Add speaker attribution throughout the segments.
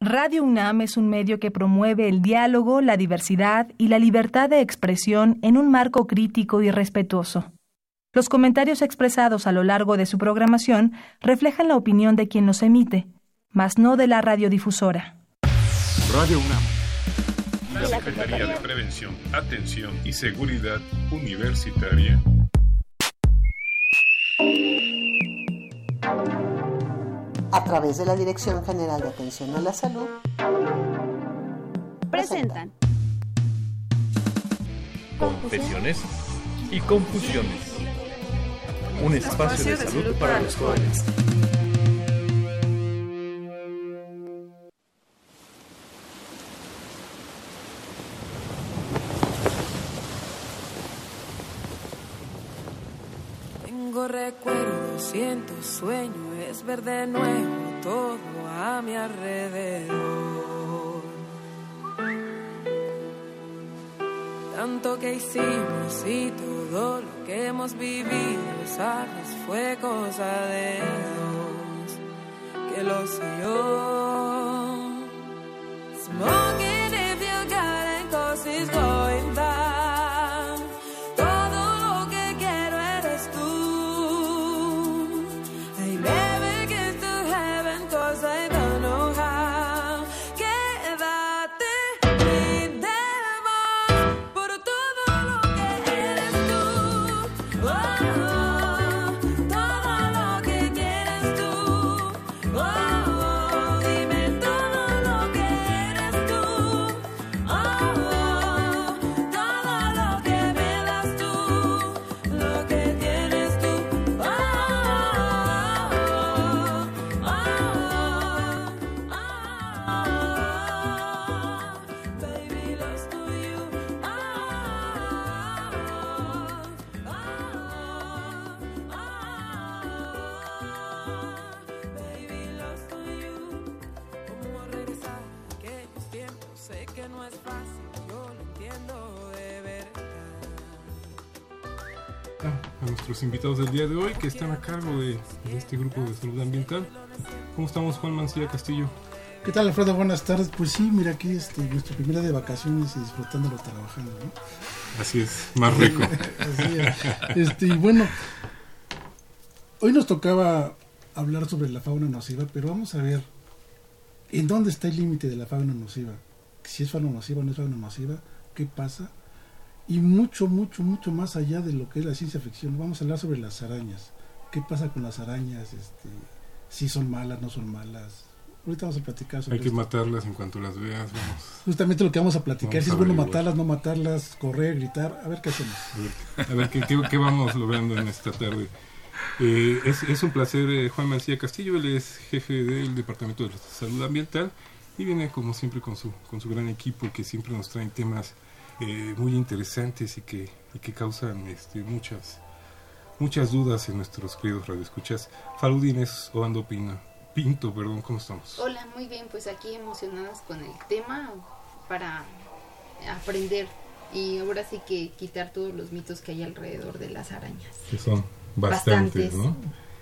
Speaker 1: Radio UNAM es un medio que promueve el diálogo, la diversidad y la libertad de expresión en un marco crítico y respetuoso. Los comentarios expresados a lo largo de su programación reflejan la opinión de quien los emite, mas no de la radiodifusora.
Speaker 2: Radio UNAM. La Secretaría de Prevención, Atención y Seguridad Universitaria
Speaker 3: a través de la Dirección General de Atención a la Salud,
Speaker 4: presentan
Speaker 5: Confesiones y Confusiones. Un espacio de salud para los jóvenes.
Speaker 6: Tengo recuerdos, siento sueño es ver de nuevo todo a mi alrededor. Tanto que hicimos y todo lo que hemos vivido, sabes, fue cosa de dos, que lo sé. Smoking if you got it, cause it's going
Speaker 7: invitados del día de hoy que están a cargo de, este grupo de salud ambiental. ¿Cómo estamos, Juan Mancilla Castillo?
Speaker 8: ¿Qué tal, Alfredo? Buenas tardes. Pues sí, mira aquí este, nuestra primera de vacaciones y disfrutándolo trabajando, ¿no?
Speaker 7: Así es, más rico.
Speaker 8: Así es. Este, y bueno, hoy nos tocaba hablar sobre la fauna nociva, pero vamos a ver en dónde está el límite de la fauna nociva. Si es fauna nociva o no es fauna nociva, qué pasa y mucho, mucho, mucho más allá de lo que es la ciencia ficción. Vamos a hablar sobre las arañas. ¿Qué pasa con las arañas? Este, si son malas, no son malas. Ahorita vamos a platicar sobre
Speaker 7: Hay que matarlas en cuanto las veas.
Speaker 8: Justamente lo que vamos a platicar. si es bueno matarlas, no matarlas, correr, gritar. A ver qué hacemos.
Speaker 7: A ver, ¿qué, qué, vamos logrando en esta tarde. Eh, es, es, un placer, eh, Juan Mancilla Castillo. Él es jefe del Departamento de Salud Ambiental y viene, como siempre, con su, con su gran equipo que siempre nos traen temas eh, muy interesantes y que, y que causan este, muchas muchas dudas en nuestros queridos radioescuchas. Faludines Obando Pina. Pinto, perdón, ¿cómo estamos?
Speaker 9: Hola, muy bien, pues aquí emocionadas con el tema para aprender y ahora sí que quitar todos los mitos que hay alrededor de las arañas.
Speaker 7: Que son bastantes, ¿no?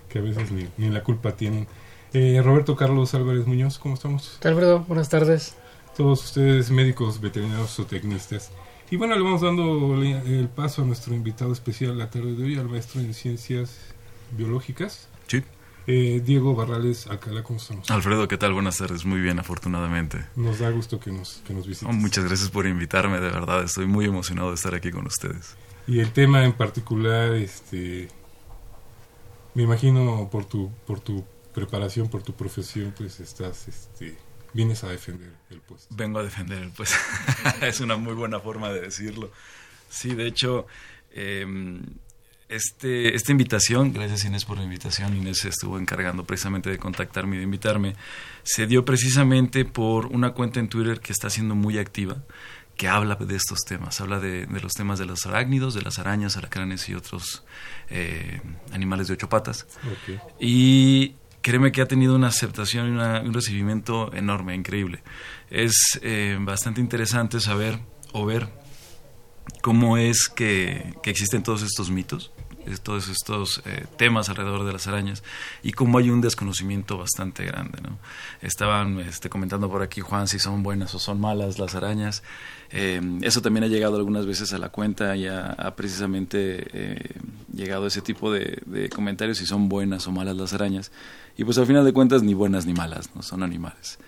Speaker 7: Que a veces ni, ni la culpa tienen. Eh, Roberto Carlos Álvarez Muñoz, ¿cómo estamos?
Speaker 10: Alfredo, buenas tardes.
Speaker 7: Todos ustedes médicos, veterinarios o tecnistas. Y bueno, le vamos dando el paso a nuestro invitado especial la tarde de hoy, al maestro en ciencias biológicas.
Speaker 11: Sí.
Speaker 7: Eh, Diego Barrales Alcalá, ¿cómo estamos?
Speaker 11: Alfredo, ¿qué tal? Buenas tardes, muy bien, afortunadamente.
Speaker 7: Nos da gusto que nos, que nos visites.
Speaker 11: Oh, muchas gracias por invitarme, de verdad, estoy muy emocionado de estar aquí con ustedes.
Speaker 7: Y el tema en particular, este, me imagino por tu, por tu preparación, por tu profesión, pues estás, este, vienes a defender el puesto.
Speaker 11: Vengo a defender el puesto. es una muy buena forma de decirlo. Sí, de hecho, em, este, esta invitación, gracias Inés por la invitación, Inés estuvo encargando precisamente de contactarme y de invitarme, se dio precisamente por una cuenta en Twitter que está siendo muy activa, que habla de estos temas, habla de, los temas de los arácnidos, de las arañas, aracranes y otros eh, animales de ocho patas. Y créeme que ha tenido una aceptación y un recibimiento enorme, increíble. Es eh, bastante interesante saber o ver cómo es que, existen todos estos mitos todos estos eh, temas alrededor de las arañas y cómo hay un desconocimiento bastante grande. Estaban este, comentando por aquí, Juan, si son buenas o son malas las arañas. Eh, eso también ha llegado algunas veces a la cuenta y ha, precisamente eh, llegado ese tipo de, comentarios si son buenas o malas las arañas. Y pues al final de cuentas ni buenas ni malas, no son animales.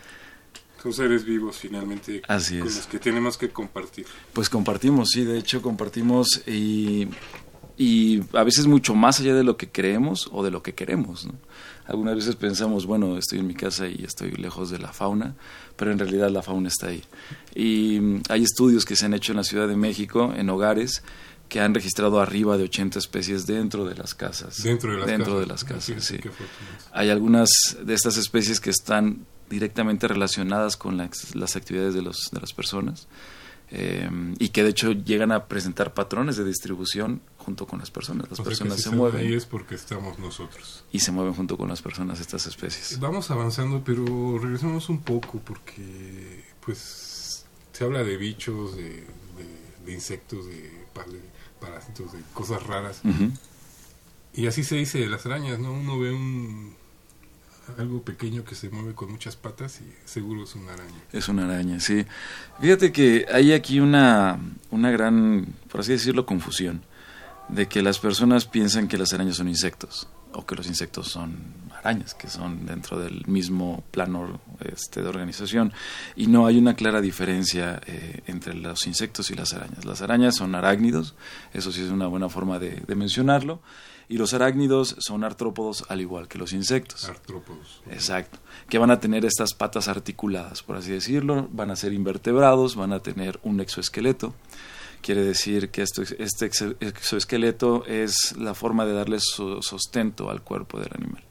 Speaker 7: Son seres vivos finalmente
Speaker 11: Así
Speaker 7: con los que tenemos que compartir.
Speaker 11: Pues compartimos, sí, de hecho compartimos y, y a veces mucho más allá de lo que creemos o de lo que queremos. ¿no? Algunas veces pensamos, bueno, estoy en mi casa y estoy lejos de la fauna, pero en realidad la fauna está ahí. Y hay estudios que se han hecho en la Ciudad de México, en hogares, que han registrado arriba de 80 especies dentro de las casas.
Speaker 7: Dentro de las
Speaker 11: dentro
Speaker 7: casas.
Speaker 11: De las casas sí. Hay algunas de estas especies que están directamente relacionadas con las actividades de, los, de las personas eh, y que de hecho llegan a presentar patrones de distribución junto con las personas. Las
Speaker 7: o
Speaker 11: personas
Speaker 7: si
Speaker 11: se mueven.
Speaker 7: Ahí es porque estamos nosotros.
Speaker 11: Y se mueven junto con las personas estas especies.
Speaker 7: Vamos avanzando, pero regresemos un poco porque pues se habla de bichos, de, de, de insectos, de, de, parásitos, de cosas raras.
Speaker 11: Uh -huh.
Speaker 7: Y así se dice de las arañas, ¿no? Uno ve un algo pequeño que se mueve con muchas patas y seguro es una araña.
Speaker 11: Es una araña, sí. Fíjate que hay aquí una, una gran, por así decirlo, confusión de que las personas piensan que las arañas son insectos o que los insectos son que son dentro del mismo plano este, de organización. Y no hay una clara diferencia eh, entre los insectos y las arañas. Las arañas son arácnidos, eso sí es una buena forma de, de mencionarlo. Y los arácnidos son artrópodos al igual que los insectos.
Speaker 7: Artrópodos.
Speaker 11: Exacto. Que van a tener estas patas articuladas, por así decirlo. Van a ser invertebrados, van a tener un exoesqueleto. Quiere decir que esto, este exoesqueleto es la forma de darle su sustento al cuerpo del animal.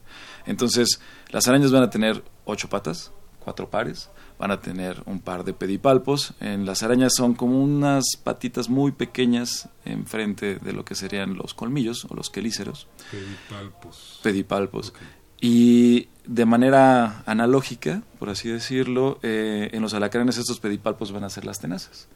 Speaker 11: Entonces, las arañas van a tener ocho patas, cuatro pares, van a tener un par de pedipalpos. En las arañas son como unas patitas muy pequeñas enfrente de lo que serían los colmillos o los quelíceros.
Speaker 7: Pedipalpos.
Speaker 11: Pedipalpos. Okay. Y de manera analógica, por así decirlo, eh, en los alacranes estos pedipalpos van a ser las tenazas.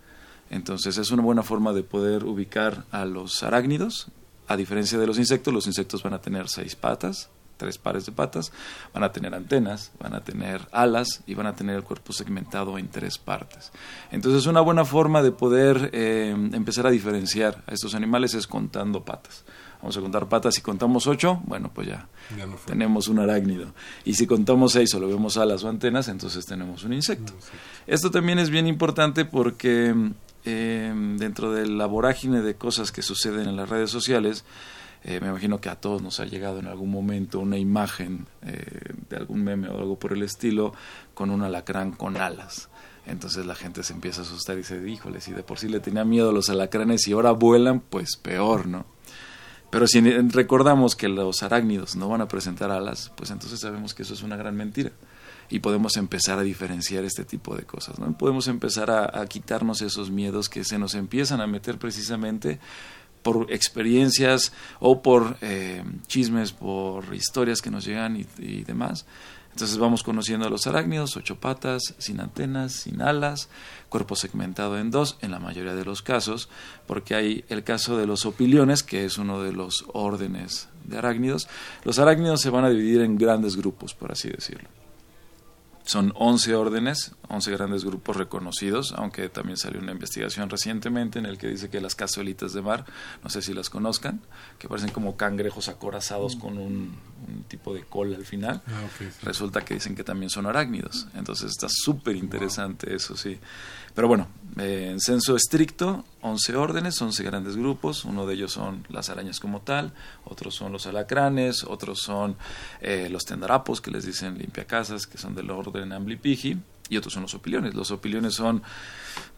Speaker 11: Entonces es una buena forma de poder ubicar a los arácnidos. A diferencia de los insectos, los insectos van a tener seis patas, tres pares de patas, van a tener antenas, van a tener alas y van a tener el cuerpo segmentado en tres partes. Entonces una buena forma de poder eh, empezar a diferenciar a estos animales es contando patas. Vamos a contar patas, si contamos ocho, bueno, pues ya,
Speaker 7: ya no
Speaker 11: tenemos un arácnido. Y si contamos seis o lo vemos alas o antenas, entonces tenemos un insecto.
Speaker 7: No, sí.
Speaker 11: Esto también es bien importante porque eh, dentro de la vorágine de cosas que suceden en las redes sociales, eh, me imagino que a todos nos ha llegado en algún momento una imagen eh, de algún meme o algo por el estilo con un alacrán con alas. Entonces la gente se empieza a asustar y dice, híjole, si de por sí le tenía miedo a los alacranes y ahora vuelan, pues peor, ¿no? Pero si recordamos que los arácnidos no van a presentar alas, pues entonces sabemos que eso es una gran mentira. Y podemos empezar a diferenciar este tipo de cosas, ¿no? Podemos empezar a, a quitarnos esos miedos que se nos empiezan a meter precisamente por experiencias o por eh, chismes, por historias que nos llegan y, y, demás. Entonces vamos conociendo a los arácnidos, ocho patas, sin antenas, sin alas, cuerpo segmentado en dos, en la mayoría de los casos, porque hay el caso de los opiliones, que es uno de los órdenes de arácnidos. Los arácnidos se van a dividir en grandes grupos, por así decirlo. Son 11 órdenes, 11 grandes grupos reconocidos, aunque también salió una investigación recientemente en el que dice que las cazuelitas de mar, no sé si las conozcan, que parecen como cangrejos acorazados con un, un, tipo de cola al final,
Speaker 7: ah, okay, sí.
Speaker 11: resulta que dicen que también son arácnidos. Entonces está súper interesante wow. eso, sí. Pero bueno, eh, en censo estricto, 11 órdenes, 11 grandes grupos, uno de ellos son las arañas como tal, otros son los alacranes, otros son eh, los tendarapos, que les dicen limpiacasas, que son del orden Amblipigi, y otros son los opiliones. Los opiliones son,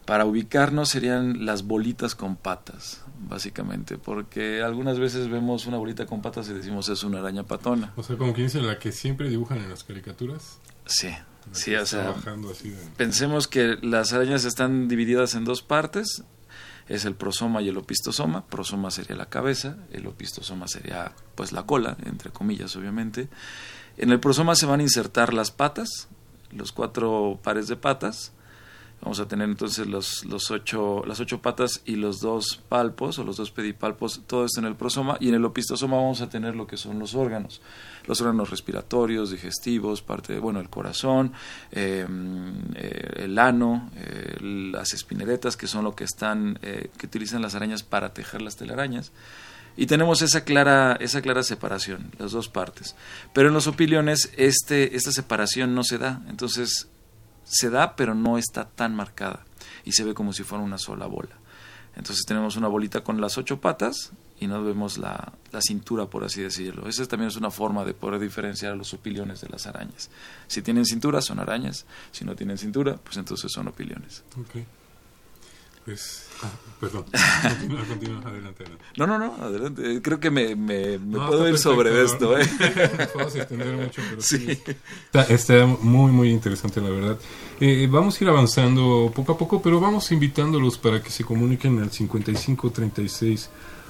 Speaker 11: para ubicarnos, serían las bolitas con patas, básicamente, porque algunas veces vemos una bolita con patas y decimos es una araña patona.
Speaker 7: O sea, como que dicen la que siempre dibujan en las caricaturas.
Speaker 11: Sí, sí, o sea,
Speaker 7: de...
Speaker 11: pensemos que las arañas están divididas en dos partes, es el prosoma y el opistosoma. Prosoma sería la cabeza, el opistosoma sería pues la cola, entre comillas, obviamente. En el prosoma se van a insertar las patas, los cuatro pares de patas, Vamos a tener entonces los, los ocho, las ocho patas y los dos palpos o los dos pedipalpos, todo esto en el prosoma y en el opistosoma vamos a tener lo que son los órganos, los órganos respiratorios, digestivos, parte de, bueno, el corazón, eh, eh, el ano, eh, las espineretas que son lo que están, que utilizan las arañas para tejer las telarañas. Y tenemos esa clara, esa clara separación, las dos partes. Pero en los opiliones este, esta separación no se da, entonces se da pero no está tan marcada y se ve como si fuera una sola bola. Entonces tenemos una bolita con las ocho patas y no vemos la, la, cintura, por así decirlo. Esa también es una forma de poder diferenciar a los opiliones de las arañas. Si tienen cintura, son arañas. Si no tienen cintura, pues entonces son opiliones.
Speaker 7: Pues, ah, perdón, continúa, adelante,
Speaker 11: No, no, no, adelante. Creo que me, me, puedo ir sobre esto. ¿eh?
Speaker 7: Podemos extender mucho, pero sí. Está, muy, muy interesante, la verdad. Eh, vamos a ir avanzando poco a poco, pero vamos invitándolos para que se comuniquen al 5536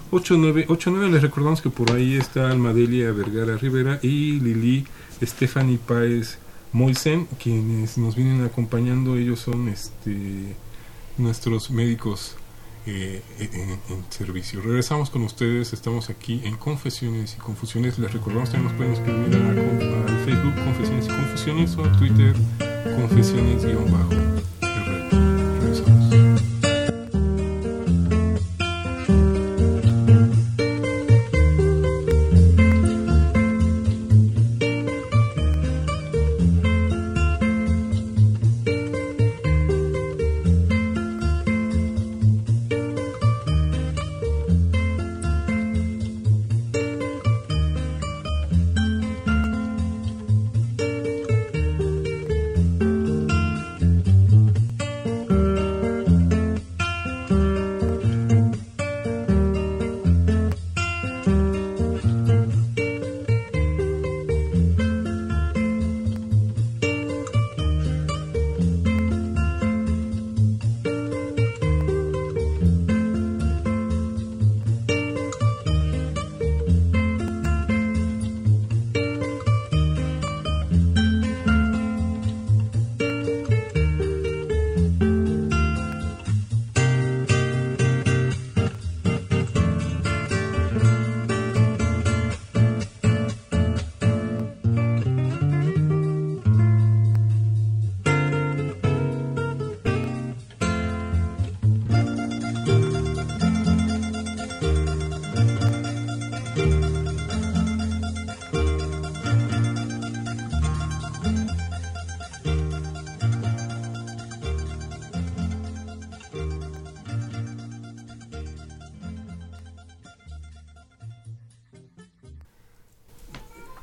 Speaker 7: 8989. Les recordamos que por ahí está Almadelia Vergara Rivera y Lili Stephanie Páez Moisen, quienes nos vienen acompañando. Ellos son este nuestros médicos eh, en, servicio. Regresamos con ustedes, estamos aquí en Confesiones y Confusiones. Les recordamos que nos pueden escribir a, Facebook Confesiones y Confusiones o a Twitter Confesiones-bajo.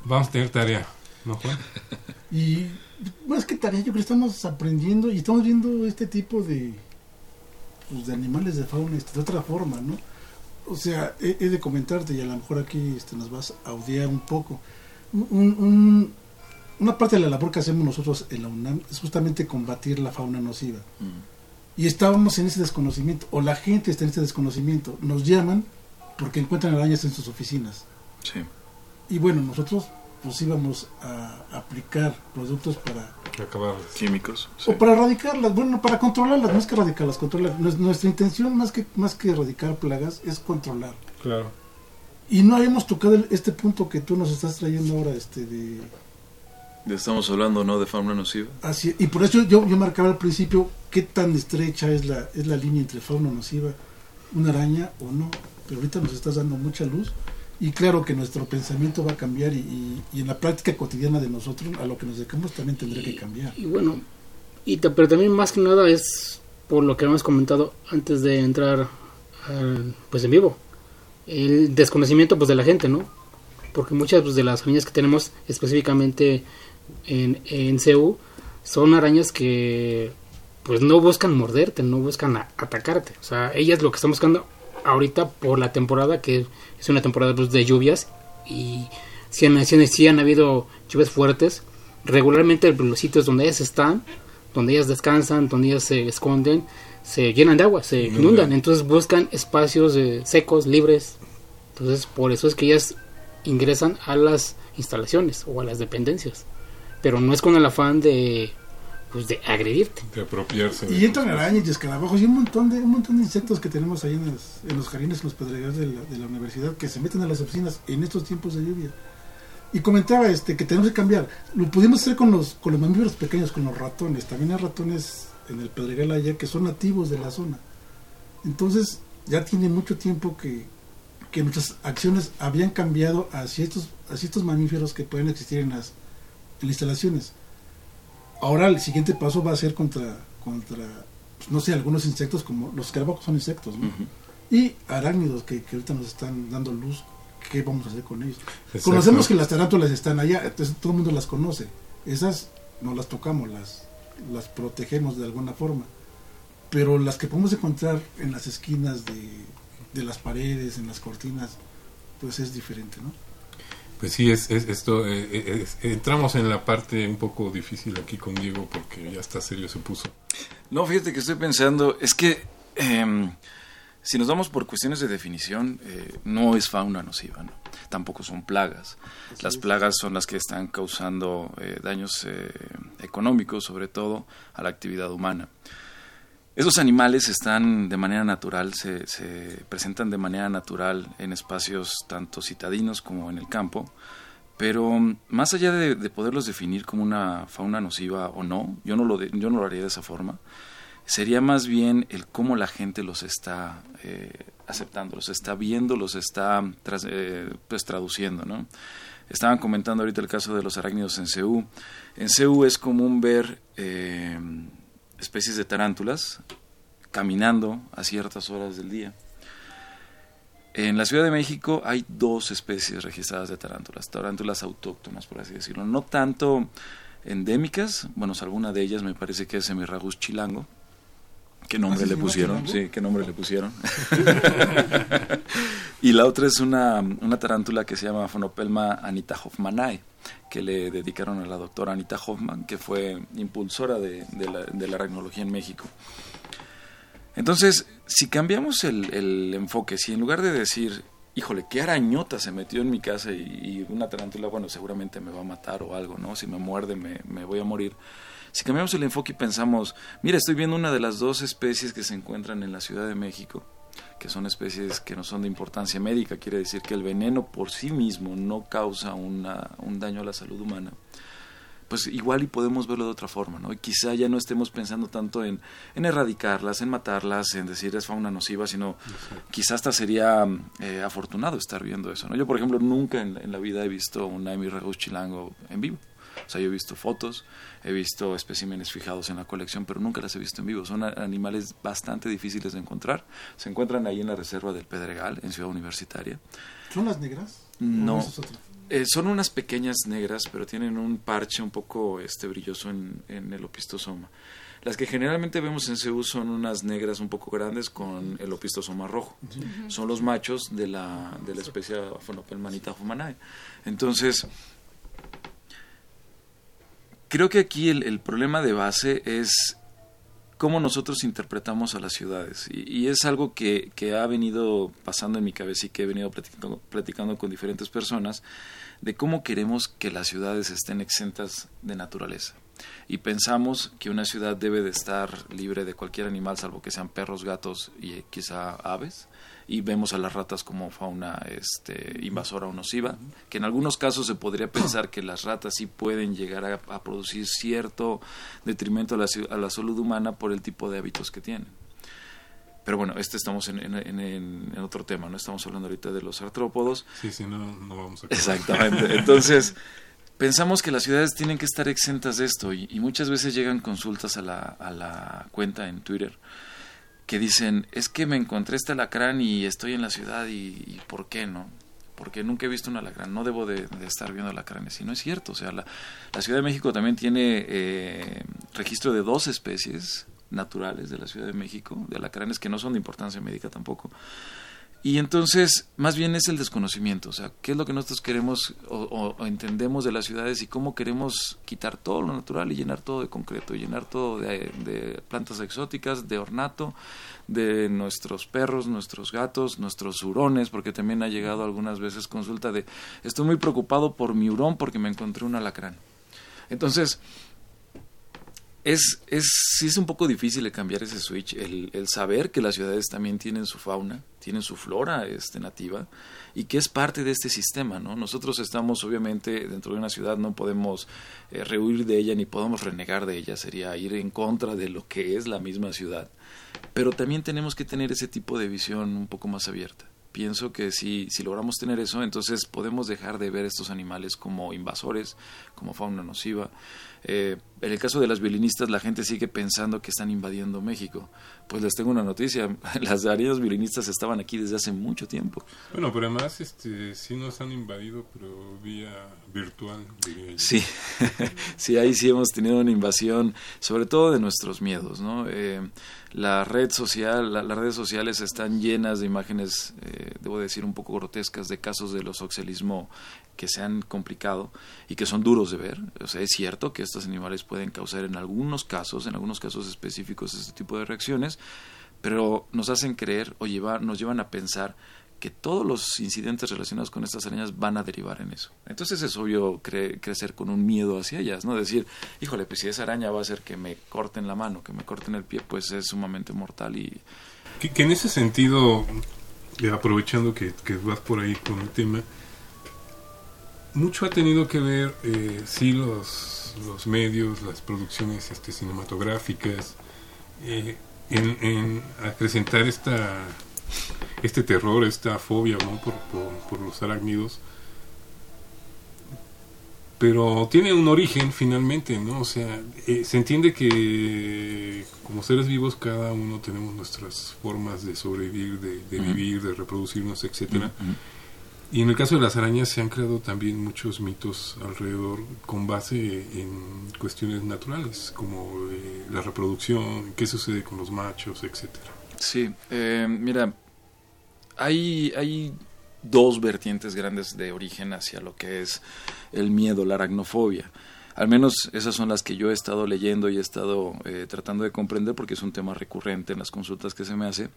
Speaker 7: Vamos a tener tarea, ¿no, Juan?
Speaker 8: Y más que tarea, yo creo que estamos aprendiendo y estamos viendo este tipo de, pues, de animales de fauna este, de otra forma, ¿no? O sea, he, de comentarte y a lo mejor aquí este, nos vas a odiar un poco. Un, una parte de la labor que hacemos nosotros en la UNAM es justamente combatir la fauna nociva. Mm. Y estábamos en ese desconocimiento, o la gente está en ese desconocimiento. Nos llaman porque encuentran arañas en sus oficinas.
Speaker 11: Sí.
Speaker 8: Y bueno, nosotros pues íbamos a aplicar productos para
Speaker 7: acabar
Speaker 11: químicos
Speaker 8: o para erradicarlas. Bueno para controlarlas más que erradicarlas controlar nuestra intención más que más que erradicar plagas es controlar.
Speaker 7: Claro.
Speaker 8: Y no habíamos tocado este punto que tú nos estás trayendo ahora este de
Speaker 11: estamos hablando no de fauna nociva.
Speaker 8: Así y por eso yo yo marcaba al principio qué tan estrecha es la es la línea entre fauna nociva una araña o no. Pero ahorita nos estás dando mucha luz y claro que nuestro pensamiento va a cambiar y, en la práctica cotidiana de nosotros a lo que nos dedicamos también tendrá que cambiar.
Speaker 4: Y bueno, y pero también más que nada es por lo que hemos comentado antes de entrar pues en vivo, el desconocimiento pues de la gente, ¿no? Porque muchas pues, de las arañas que tenemos específicamente en, en CEU son arañas que pues no buscan morderte, no buscan atacarte, o sea, ellas lo que están buscando ahorita por la temporada que es una temporada pues, de lluvias y si han, si han habido lluvias fuertes, regularmente los sitios donde ellas están, donde ellas descansan, donde ellas se esconden, se llenan de agua, se inundan, entonces buscan espacios eh, secos, libres. Entonces por eso es que ellas ingresan a las instalaciones o a las dependencias. Pero no es con el afán de pues de agredirte.
Speaker 7: De apropiarse.
Speaker 8: Y entran arañas y escarabajos y un montón de un montón de insectos que tenemos ahí en los, en los jardines, en los pedregales de la, de la universidad, que se meten a las oficinas en estos tiempos de lluvia. Y comentaba este que tenemos que cambiar. Lo pudimos hacer con los, con los mamíferos pequeños, con los ratones. También hay ratones en el pedregal allá que son nativos de la zona. Entonces, ya tiene mucho tiempo que, que nuestras acciones habían cambiado hacia estos, hacia estos mamíferos que pueden existir en las, en las instalaciones. Ahora el siguiente paso va a ser contra, contra pues, no sé, algunos insectos como los escarabajos son insectos, ¿no? Y arácnidos que, que ahorita nos están dando luz, ¿qué vamos a hacer con ellos?
Speaker 7: Exacto.
Speaker 8: Conocemos que las tarántulas están allá, entonces todo el mundo las conoce. Esas no las tocamos, las, las protegemos de alguna forma. Pero las que podemos encontrar en las esquinas de, de las paredes, en las cortinas, pues es diferente, ¿no?
Speaker 7: Pues sí, es, es esto. eh, eh, es- entramos en la parte un poco difícil aquí con Diego porque ya está serio se puso.
Speaker 11: No, fíjate que estoy pensando, es que em, si nos vamos por cuestiones de definición, eh, no es fauna nociva, ¿no? tampoco son plagas. Las plagas son las que están causando eh, daños eh, económicos, sobre todo, a la actividad humana. Esos animales están de manera natural, se, se presentan de manera natural en espacios tanto citadinos como en el campo, pero mm, más allá de, de poderlos definir como una fauna nociva o no, yo no lo, de- yo no lo haría de esa forma, sería más bien el cómo la gente los está eh, aceptando, los está viendo, los está eh, pues, traduciendo, ¿no? Estaban comentando ahorita el caso de los arácnidos en Ceú. En Ceú es común ver eh, especies de tarántulas caminando a ciertas horas del día. En la Ciudad de México hay dos especies registradas de tarántulas, tarántulas autóctonas, por así decirlo. No tanto endémicas, bueno, alguna de ellas me parece que es Semirragus chilango. ¿Qué nombre
Speaker 8: ¿Ah, sí
Speaker 11: le pusieron? Sí, ¿qué nombre le pusieron? y la otra es una, una tarántula que se llama Phonopelma anita hoffmanae, que le dedicaron a la doctora Anita Hoffman, que fue impulsora de, la, de en México. Entonces, si cambiamos el, enfoque, si en lugar de decir, híjole, qué arañota se metió en mi casa y, y una tarántula, bueno, seguramente me va a matar o algo, ¿no? Si me muerde, me, me voy a morir. Si cambiamos el enfoque y pensamos, mira, estoy viendo una de las dos especies que se encuentran en la Ciudad de México, que son especies que no son de importancia médica, quiere decir que el veneno por sí mismo no causa una, un daño a la salud humana pues igual y podemos verlo de otra forma, ¿no? Y quizá ya no estemos pensando tanto en, en erradicarlas, en matarlas, en decir es fauna nociva, sino quizá hasta sería eh, afortunado estar viendo eso, ¿no? Yo, por ejemplo, nunca en, en la vida he visto un Ragus chilango en vivo. O sea, yo he visto fotos, he visto especímenes fijados en la colección, pero nunca las he visto en vivo. Son animales bastante difíciles de encontrar. Se encuentran ahí en la reserva del Pedregal, en Ciudad Universitaria.
Speaker 8: ¿Son las negras?
Speaker 11: No. Eh, son unas pequeñas negras, pero tienen un parche un poco este brilloso en, en el opistosoma. Las que generalmente vemos en Ceú son unas negras un poco grandes con el opistosoma rojo. Son los machos de la, de la especie Phonopelmanita humanae. Entonces, creo que aquí el, problema de base es cómo nosotros interpretamos a las ciudades. Y, y es algo que, que ha venido pasando en mi cabeza y que he venido platicando, platicando con diferentes personas, de cómo queremos que las ciudades estén exentas de naturaleza. Y pensamos que una ciudad debe de estar libre de cualquier animal, salvo que sean perros, gatos y eh, quizá aves. Y vemos a las ratas como fauna este, invasora o nociva, que en algunos casos se podría pensar que las ratas sí pueden llegar a, a producir cierto detrimento a la, ci- a la salud humana por el tipo de hábitos que tienen. Pero bueno, este estamos en, en- en- en otro tema, ¿no? Estamos hablando ahorita de los artrópodos.
Speaker 7: Sí, sí, no, no vamos a acabar.
Speaker 11: Exactamente. Entonces, pensamos que las ciudades tienen que estar exentas de esto y, y muchas veces llegan consultas a la, a la cuenta en Twitter que dicen, es que me encontré este alacrán y estoy en la ciudad y, y ¿por qué no? Porque nunca he visto un alacrán, no debo de, estar viendo alacranes. Y no es cierto, o sea, la, la Ciudad de México también tiene eh, registro de dos especies naturales de la Ciudad de México, de alacranes que no son de importancia médica tampoco. Y entonces, más bien es el desconocimiento, o sea, qué es lo que nosotros queremos o, o- entendemos de las ciudades y cómo queremos quitar todo lo natural y llenar todo de concreto, llenar todo de, de plantas exóticas, de ornato, de nuestros perros, nuestros gatos, nuestros hurones, porque también ha llegado algunas veces consulta de, estoy muy preocupado por mi hurón porque me encontré un alacrán. Entonces, es, es, sí es un poco difícil cambiar ese switch, el, el, saber que las ciudades también tienen su fauna, tienen su flora este, nativa y que es parte de este sistema, ¿no? Nosotros estamos obviamente dentro de una ciudad, no podemos eh, rehuir de ella ni podemos renegar de ella, sería ir en contra de lo que es la misma ciudad, pero también tenemos que tener ese tipo de visión un poco más abierta pienso que si, si logramos tener eso, entonces podemos dejar de ver estos animales como invasores, como fauna nociva. Eh, en el caso de las violinistas, la gente sigue pensando que están invadiendo México. Pues les tengo una noticia, las arañas violinistas estaban aquí desde hace mucho tiempo.
Speaker 7: Bueno, pero además este, sí nos han invadido, pero vía virtual, diría yo.
Speaker 11: Sí, sí, ahí sí hemos tenido una invasión, sobre todo de nuestros miedos, ¿no? Eh, la red social, las redes sociales están llenas de imágenes, eh, debo decir, un poco grotescas de casos de los oxelismo que se han complicado y que son duros de ver. O sea, es cierto que estos animales pueden causar en algunos casos, en algunos casos específicos, este tipo de reacciones, pero nos hacen creer o llevar, nos llevan a pensar que todos los incidentes relacionados con estas arañas van a derivar en eso. Entonces es obvio crecer con un miedo hacia ellas, ¿no? Decir, híjole, pues si esa araña va a hacer que me corten la mano, que me corten el pie, pues es sumamente mortal y...
Speaker 7: Que, en ese sentido, eh, aprovechando que, vas por ahí con el tema, mucho ha tenido que ver, eh, sí, los, los medios, las producciones este, cinematográficas, eh, en, en acrecentar esta este terror, esta fobia por, los arácnidos. Pero tiene un origen finalmente, ¿no? O sea, eh, se entiende que como seres vivos cada uno tenemos nuestras formas de sobrevivir, de, vivir, de reproducirnos, etcétera. Y en el caso de las arañas se han creado también muchos mitos alrededor con base en cuestiones naturales, como eh, la reproducción, qué sucede con los machos, etcétera.
Speaker 11: Sí, eh, mira, hay, hay dos vertientes grandes de origen hacia lo que es el miedo, la aracnofobia. Al menos esas son las que yo he estado leyendo y he estado eh, tratando de comprender porque es un tema recurrente en las consultas que se me hace.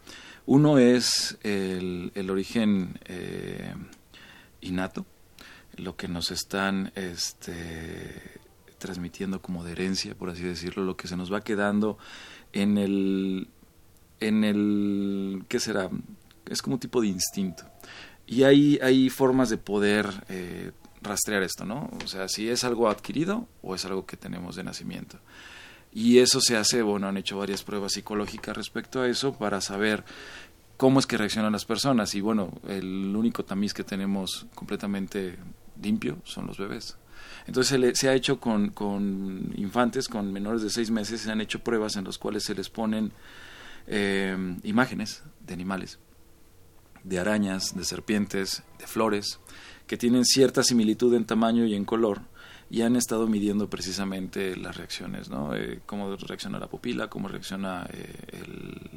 Speaker 11: Uno es el, el origen eh, innato, lo que nos están este, transmitiendo como de herencia, por así decirlo, lo que se nos va quedando en el en el, ¿qué será? Es como un tipo de instinto. Y hay, hay formas de poder eh, rastrear esto, ¿no? O sea, si es algo adquirido o es algo que tenemos de nacimiento. Y eso se hace, bueno, han hecho varias pruebas psicológicas respecto a eso para saber cómo es que reaccionan las personas. Y bueno, el único tamiz que tenemos completamente limpio son los bebés. Entonces se, ha hecho con, con, infantes, con menores de seis meses, se han hecho pruebas en las cuales se les ponen eh, imágenes de animales, de arañas, de serpientes, de flores, que tienen cierta similitud en tamaño y en color, y han estado midiendo precisamente las reacciones, ¿no? Eh, cómo reacciona la pupila, cómo reacciona eh,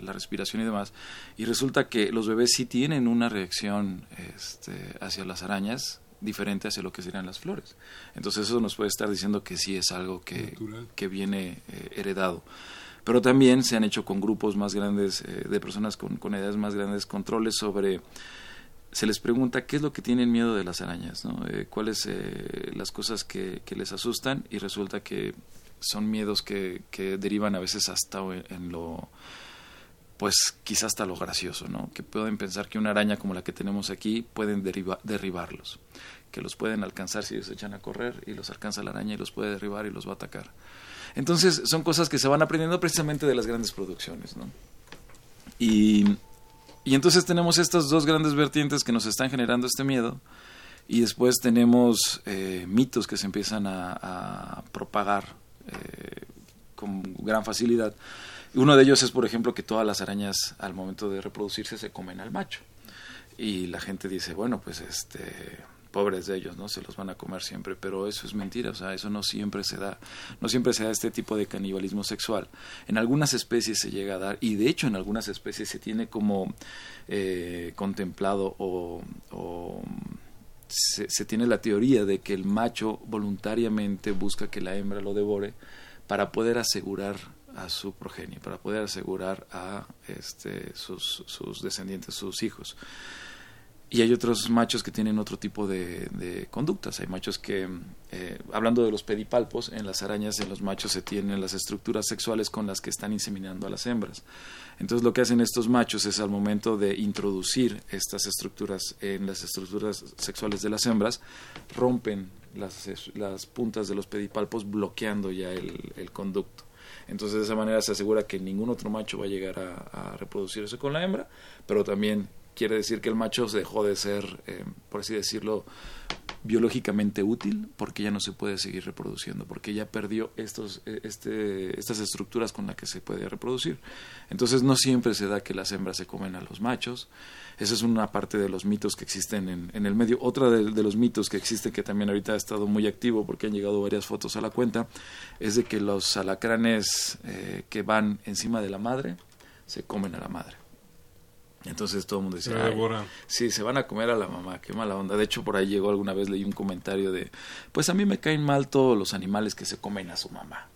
Speaker 11: la respiración y demás. Y resulta que los bebés sí tienen una reacción este, hacia las arañas diferente hacia lo que serían las flores. Entonces eso nos puede estar diciendo que sí es algo que, que viene heredado pero también se han hecho con grupos más grandes eh, de personas con, con, edades más grandes controles sobre se les pregunta qué es lo que tienen miedo de las arañas, ¿no? Eh, cuáles eh, las cosas que, les asustan y resulta que son miedos que, derivan a veces hasta en lo pues quizás hasta lo gracioso, ¿no? Que pueden pensar que una araña como la que tenemos aquí pueden derribarlos, que los pueden alcanzar si ellos se echan a correr y los alcanza la araña y los puede derribar y los va a atacar. Entonces son cosas que se van aprendiendo precisamente de las grandes producciones. ¿no? Y, y entonces tenemos estas dos grandes vertientes que nos están generando este miedo y después tenemos eh, mitos que se empiezan a, propagar eh, con gran facilidad. Uno de ellos es, por ejemplo, que todas las arañas al momento de reproducirse se comen al macho. Y la gente dice, bueno, pues este pobres de ellos, ¿no? Se los van a comer siempre, pero eso es mentira, o sea, eso no siempre se da, no siempre se da este tipo de canibalismo sexual. En algunas especies se llega a dar, y de hecho en algunas especies se tiene como eh, contemplado o, se, tiene la teoría de que el macho voluntariamente busca que la hembra lo devore para poder asegurar a su progenie, para poder asegurar a este, sus, sus descendientes, sus hijos. Y hay otros machos que tienen otro tipo de, conductas. Hay machos que, eh, hablando de los pedipalpos, en las arañas, en los machos se tienen las estructuras sexuales con las que están inseminando a las hembras. Entonces lo que hacen estos machos es al momento de introducir estas estructuras en las estructuras sexuales de las hembras, rompen las, puntas de los pedipalpos bloqueando ya el, conducto. Entonces de esa manera se asegura que ningún otro macho va a llegar a reproducirse con la hembra, pero también quiere decir que el macho dejó de ser, eh, por así decirlo, biológicamente útil porque ya no se puede seguir reproduciendo, porque ya perdió estos, eh, este, estas estructuras con las que se puede reproducir. Entonces no siempre se da que las hembras se comen a los machos. Esa es una parte de los mitos que existen en, en el medio. Otra de, de, los mitos que existe, que también ahorita ha estado muy activo porque han llegado varias fotos a la cuenta, es de que los alacranes eh, que van encima de la madre se comen a la madre. Entonces todo el mundo dice, sí, se van a comer a la mamá, qué mala onda. De hecho, por ahí llegó alguna vez, leí un comentario de, pues a mí me caen mal todos los animales que se comen a su mamá.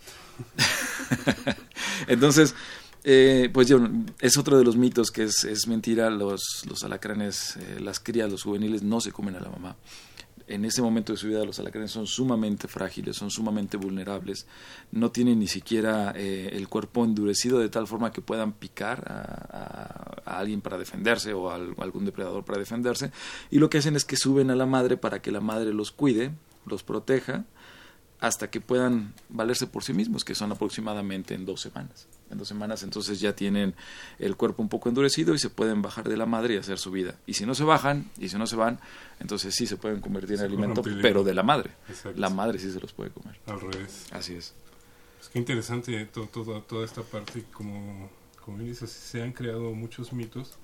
Speaker 11: Entonces, eh, pues yo, es otro de los mitos que es, es mentira, los, los alacranes, eh, las crías, los juveniles no se comen a la mamá en ese momento de su vida los alacranes son sumamente frágiles, son sumamente vulnerables, no tienen ni siquiera eh, el cuerpo endurecido de tal forma que puedan picar a, alguien para defenderse o a algún depredador para defenderse, y lo que hacen es que suben a la madre para que la madre los cuide, los proteja, hasta que puedan valerse por sí mismos, que son aproximadamente en dos semanas. En dos semanas entonces ya tienen el cuerpo un poco endurecido y se pueden bajar de la madre y hacer su vida. Y si no se bajan y si no se van, entonces sí se pueden convertir en alimento, pero de la madre. Exacto. La madre sí se los puede comer.
Speaker 7: Al revés.
Speaker 11: Así es.
Speaker 7: Es que interesante todo, todo, toda esta parte, como, como dices, se han creado muchos mitos.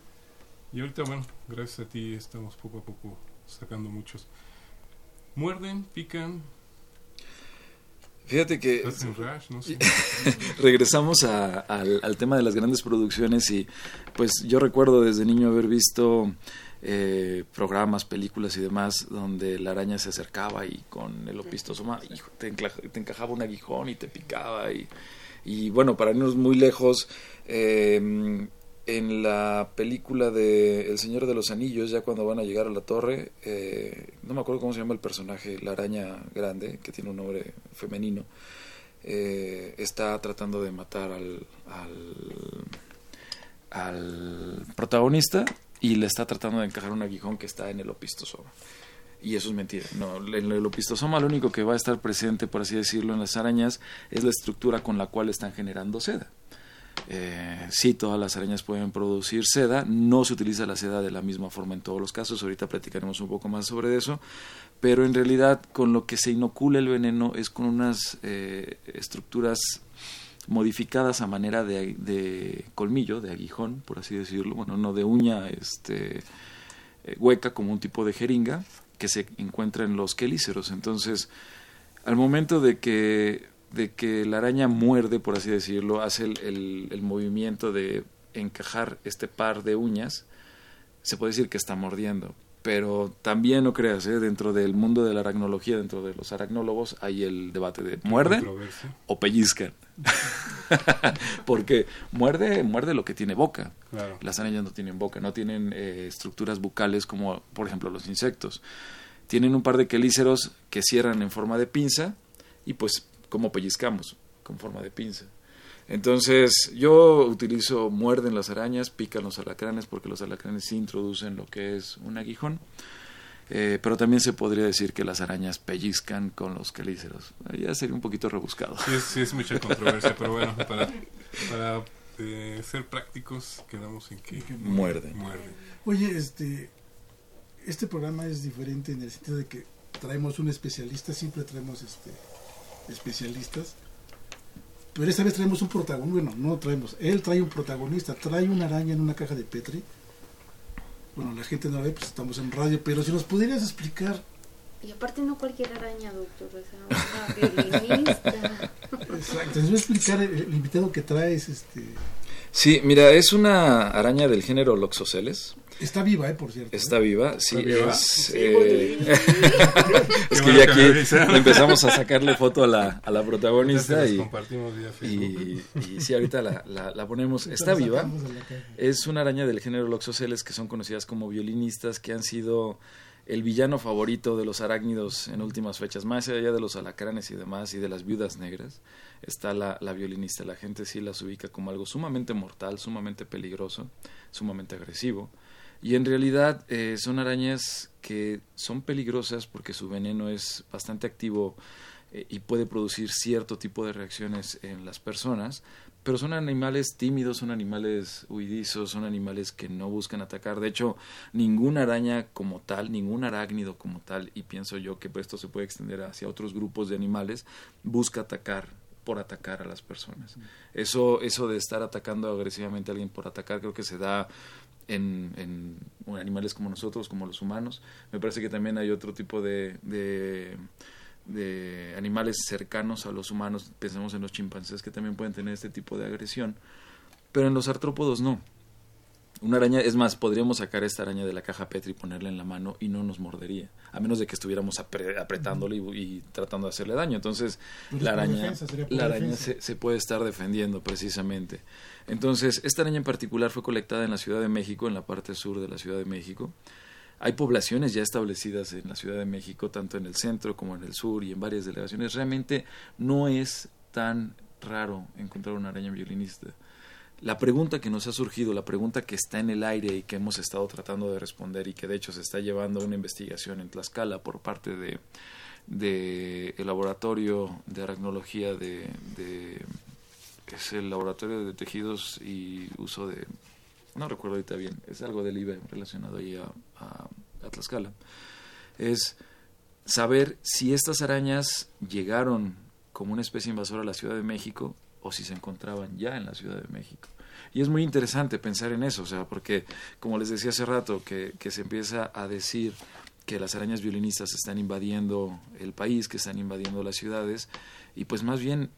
Speaker 7: Y ahorita, bueno, gracias a ti estamos poco a poco sacando muchos. Muerden, pican,
Speaker 11: Fíjate que regresamos a, al, al, tema de las grandes producciones y pues yo recuerdo desde niño haber visto eh, programas, películas y demás donde la araña se acercaba y con el opistosoma hijo, te, te, encajaba un aguijón y te picaba y, y bueno, para irnos muy lejos, eh, en la película de El Señor de los Anillos, ya cuando van a llegar a la torre, eh, no me acuerdo cómo se llama el personaje, la araña grande, que tiene un nombre femenino, eh, está tratando de matar al, al, protagonista y le está tratando de encajar un aguijón que está en el opistosoma. Y eso es mentira. No, en el opistosoma lo único que va a estar presente, por así decirlo, en las arañas es la estructura con la cual están generando seda. Eh, sí, todas las arañas pueden producir seda, no se utiliza la seda de la misma forma en todos los casos, ahorita platicaremos un poco más sobre eso, pero en realidad con lo que se inocula el veneno es con unas eh, estructuras modificadas a manera de, de, colmillo, de aguijón, por así decirlo, bueno, no de uña este, eh, hueca como un tipo de jeringa que se encuentra en los quelíceros. Entonces, al momento de que de que la araña muerde, por así decirlo, hace el, el, el, movimiento de encajar este par de uñas, se puede decir que está mordiendo. Pero también no creas, ¿eh? dentro del mundo de la aracnología, dentro de los aracnólogos, hay el debate de muerde o pellizcan. Porque muerde, muerde lo que tiene boca.
Speaker 7: Claro.
Speaker 11: Las arañas no tienen boca, no tienen eh, estructuras bucales como, por ejemplo, los insectos. Tienen un par de quelíceros que cierran en forma de pinza y pues como pellizcamos, con forma de pinza. Entonces, yo utilizo muerden las arañas, pican los alacranes, porque los alacranes sí introducen lo que es un aguijón. Eh, pero también se podría decir que las arañas pellizcan con los quelíceros. Ya sería un poquito rebuscado.
Speaker 7: Sí, sí es mucha controversia, pero bueno, para, para eh, ser prácticos, quedamos en que,
Speaker 11: muerden.
Speaker 7: muerden.
Speaker 8: Oye, este, este programa es diferente en el sentido de que traemos un especialista, siempre traemos este especialistas. Pero esta vez traemos un protagonista, bueno, no traemos, él trae un protagonista, trae una araña en una caja de Petri. Bueno, la gente no la ve, pues estamos en radio, pero si nos pudieras explicar.
Speaker 9: Y aparte no cualquier araña, doctor, o sea, una violinista.
Speaker 8: Exacto, nos va a explicar el, el, invitado que traes, este...
Speaker 11: Sí, mira, es una araña del género Loxoceles.
Speaker 8: Está viva, eh, por cierto.
Speaker 11: Está viva, sí.
Speaker 7: ¿Está viva?
Speaker 11: Es, eh, es que ya aquí empezamos a sacarle foto a la, a la protagonista
Speaker 7: Las
Speaker 11: y,
Speaker 7: compartimos vía
Speaker 11: y, y sí, ahorita la, la- la ponemos. Está viva. Es una araña del género Loxoceles que son conocidas como violinistas, que han sido el villano favorito de los arácnidos en últimas fechas, más allá de los alacranes y demás y de las viudas negras. Está la, violinista, la gente sí las ubica como algo sumamente mortal, sumamente peligroso, sumamente agresivo. Y en realidad eh, son arañas que son peligrosas porque su veneno es bastante activo eh, y puede producir cierto tipo de reacciones en las personas, pero son animales tímidos, son animales huidizos, son animales que no buscan atacar. De hecho, ninguna araña como tal, ningún arácnido como tal, y pienso yo que esto se puede extender hacia otros grupos de animales, busca atacar por atacar a las personas. Eso, eso de estar atacando agresivamente a alguien por atacar creo que se da en, en animales como nosotros, como los humanos. Me parece que también hay otro tipo de, de, de animales cercanos a los humanos, pensemos en los chimpancés que también pueden tener este tipo de agresión, pero en los artrópodos no. Una araña, es más, podríamos sacar esta araña de la caja Petri y ponerla en la mano y no nos mordería, a menos de que estuviéramos apre- apretándole y, y tratando de hacerle daño. Entonces, la araña,
Speaker 8: defensa,
Speaker 11: la araña se puede estar defendiendo precisamente. Entonces, esta araña en particular fue colectada en la Ciudad de México, en la parte sur de la Ciudad de México. Hay poblaciones ya establecidas en la Ciudad de México, tanto en el centro como en el sur y en varias delegaciones. Realmente no es tan raro encontrar una araña violinista. La pregunta que nos ha surgido, la pregunta que está en el aire y que hemos estado tratando de responder y que de hecho se está llevando una investigación en Tlaxcala por parte de, el laboratorio de aracnología de, de es el laboratorio de tejidos y uso de no recuerdo ahorita bien, es algo del IBE relacionado ahí a, Tlaxcala, es saber si estas arañas llegaron como una especie invasora a la Ciudad de México o si se encontraban ya en la Ciudad de México. Y es muy interesante pensar en eso, o sea, porque como les decía hace rato, que, que se empieza a decir que las arañas violinistas están invadiendo el país, que están invadiendo las ciudades, y pues más bien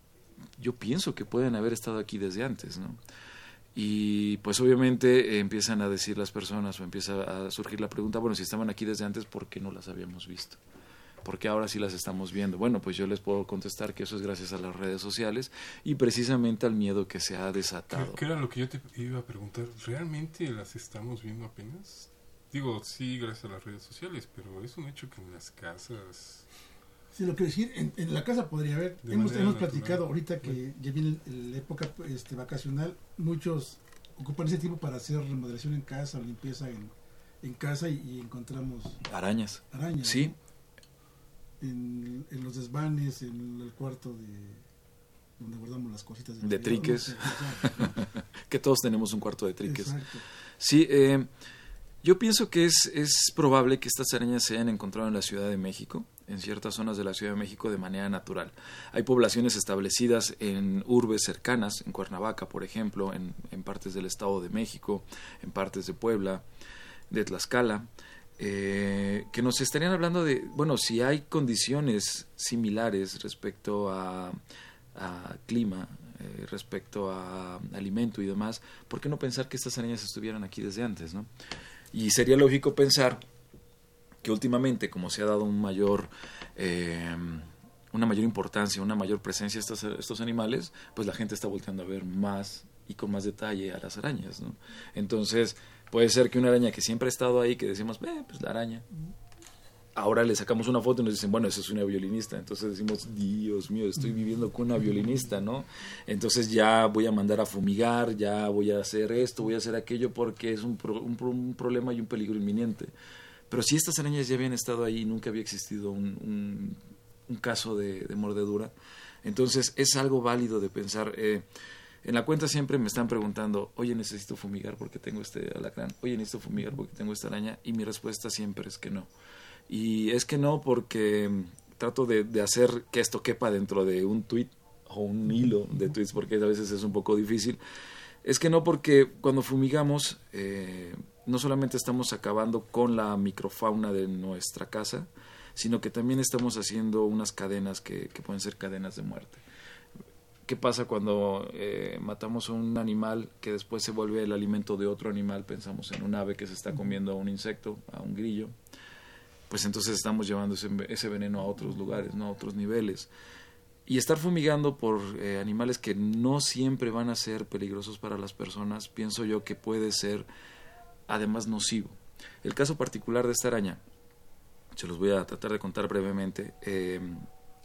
Speaker 11: yo pienso que pueden haber estado aquí desde antes, ¿no? Y pues obviamente eh, empiezan a decir las personas o empieza a surgir la pregunta, bueno, si estaban aquí desde antes, ¿por qué no las habíamos visto? porque ahora sí las estamos viendo. Bueno, pues yo les puedo contestar que eso es gracias a las redes sociales y precisamente al miedo que se ha desatado.
Speaker 7: ¿Qué, era lo que yo te iba a preguntar? ¿Realmente las estamos viendo apenas? Digo, sí, gracias a las redes sociales, pero es un hecho que en las casas...
Speaker 8: Sí, lo que decir, en, en la casa podría haber.
Speaker 7: De
Speaker 8: hemos hemos platicado ahorita que ya viene el- la época este, vacacional, muchos ocupan ese tiempo para hacer remodelación en casa o limpieza en, en casa y, y encontramos
Speaker 11: Arañas.
Speaker 8: arañas.
Speaker 11: Sí,
Speaker 8: En, en los desvanes, en el cuarto de donde guardamos las cositas.
Speaker 11: de triques.
Speaker 8: Exacto.
Speaker 11: que todos tenemos un cuarto de triques.
Speaker 8: Exacto.
Speaker 11: Sí, eh, yo pienso que es, es probable que estas arañas se hayan encontrado en la Ciudad de México, en ciertas zonas de la Ciudad de México de manera natural. Hay poblaciones establecidas en urbes cercanas, en Cuernavaca, por ejemplo, en, partes del Estado de México, en partes de Puebla, de Tlaxcala, eh, que nos estarían hablando de, bueno, si hay condiciones similares respecto a, a clima, eh, respecto a alimento y demás, ¿por qué no pensar que estas arañas estuvieran aquí desde antes, no? Y sería lógico pensar que últimamente, como se ha dado un mayor, eh, una mayor importancia, una mayor presencia a estos, estos animales, pues la gente está volteando a ver más y con más detalle a las arañas, ¿no? Entonces, puede ser que una araña que siempre ha estado ahí, que decimos, eh, pues la araña, ahora le sacamos una foto y nos dicen, bueno, esa es una violinista. Entonces decimos, Dios mío, estoy viviendo con una violinista, ¿no? Entonces ya voy a mandar a fumigar, ya voy a hacer esto, voy a hacer aquello, porque es un, pro- un, un problema y un peligro inminente. Pero si estas arañas ya habían estado ahí, nunca había existido un, un, caso de, de mordedura, entonces es algo válido de pensar. eh, en la cuenta siempre me están preguntando, oye, necesito fumigar porque tengo este alacrán, oye, necesito fumigar porque tengo esta araña, y mi respuesta siempre es que no. Y es que no porque mm, trato de, de hacer que esto quepa dentro de un tweet o un hilo de tweets, porque a veces es un poco difícil. Es que no porque cuando fumigamos, eh, no solamente estamos acabando con la microfauna de nuestra casa, sino que también estamos haciendo unas cadenas que, que pueden ser cadenas de muerte ¿Qué pasa cuando eh, matamos a un animal que después se vuelve el alimento de otro animal? Pensamos en un ave que se está comiendo a un insecto, a un grillo. Pues entonces estamos llevando ese, ese veneno a otros lugares, ¿no? a otros niveles. Y estar fumigando por eh, animales que no siempre van a ser peligrosos para las personas, pienso yo que puede ser además nocivo. El caso particular de esta araña, se los voy a tratar de contar brevemente. Eh,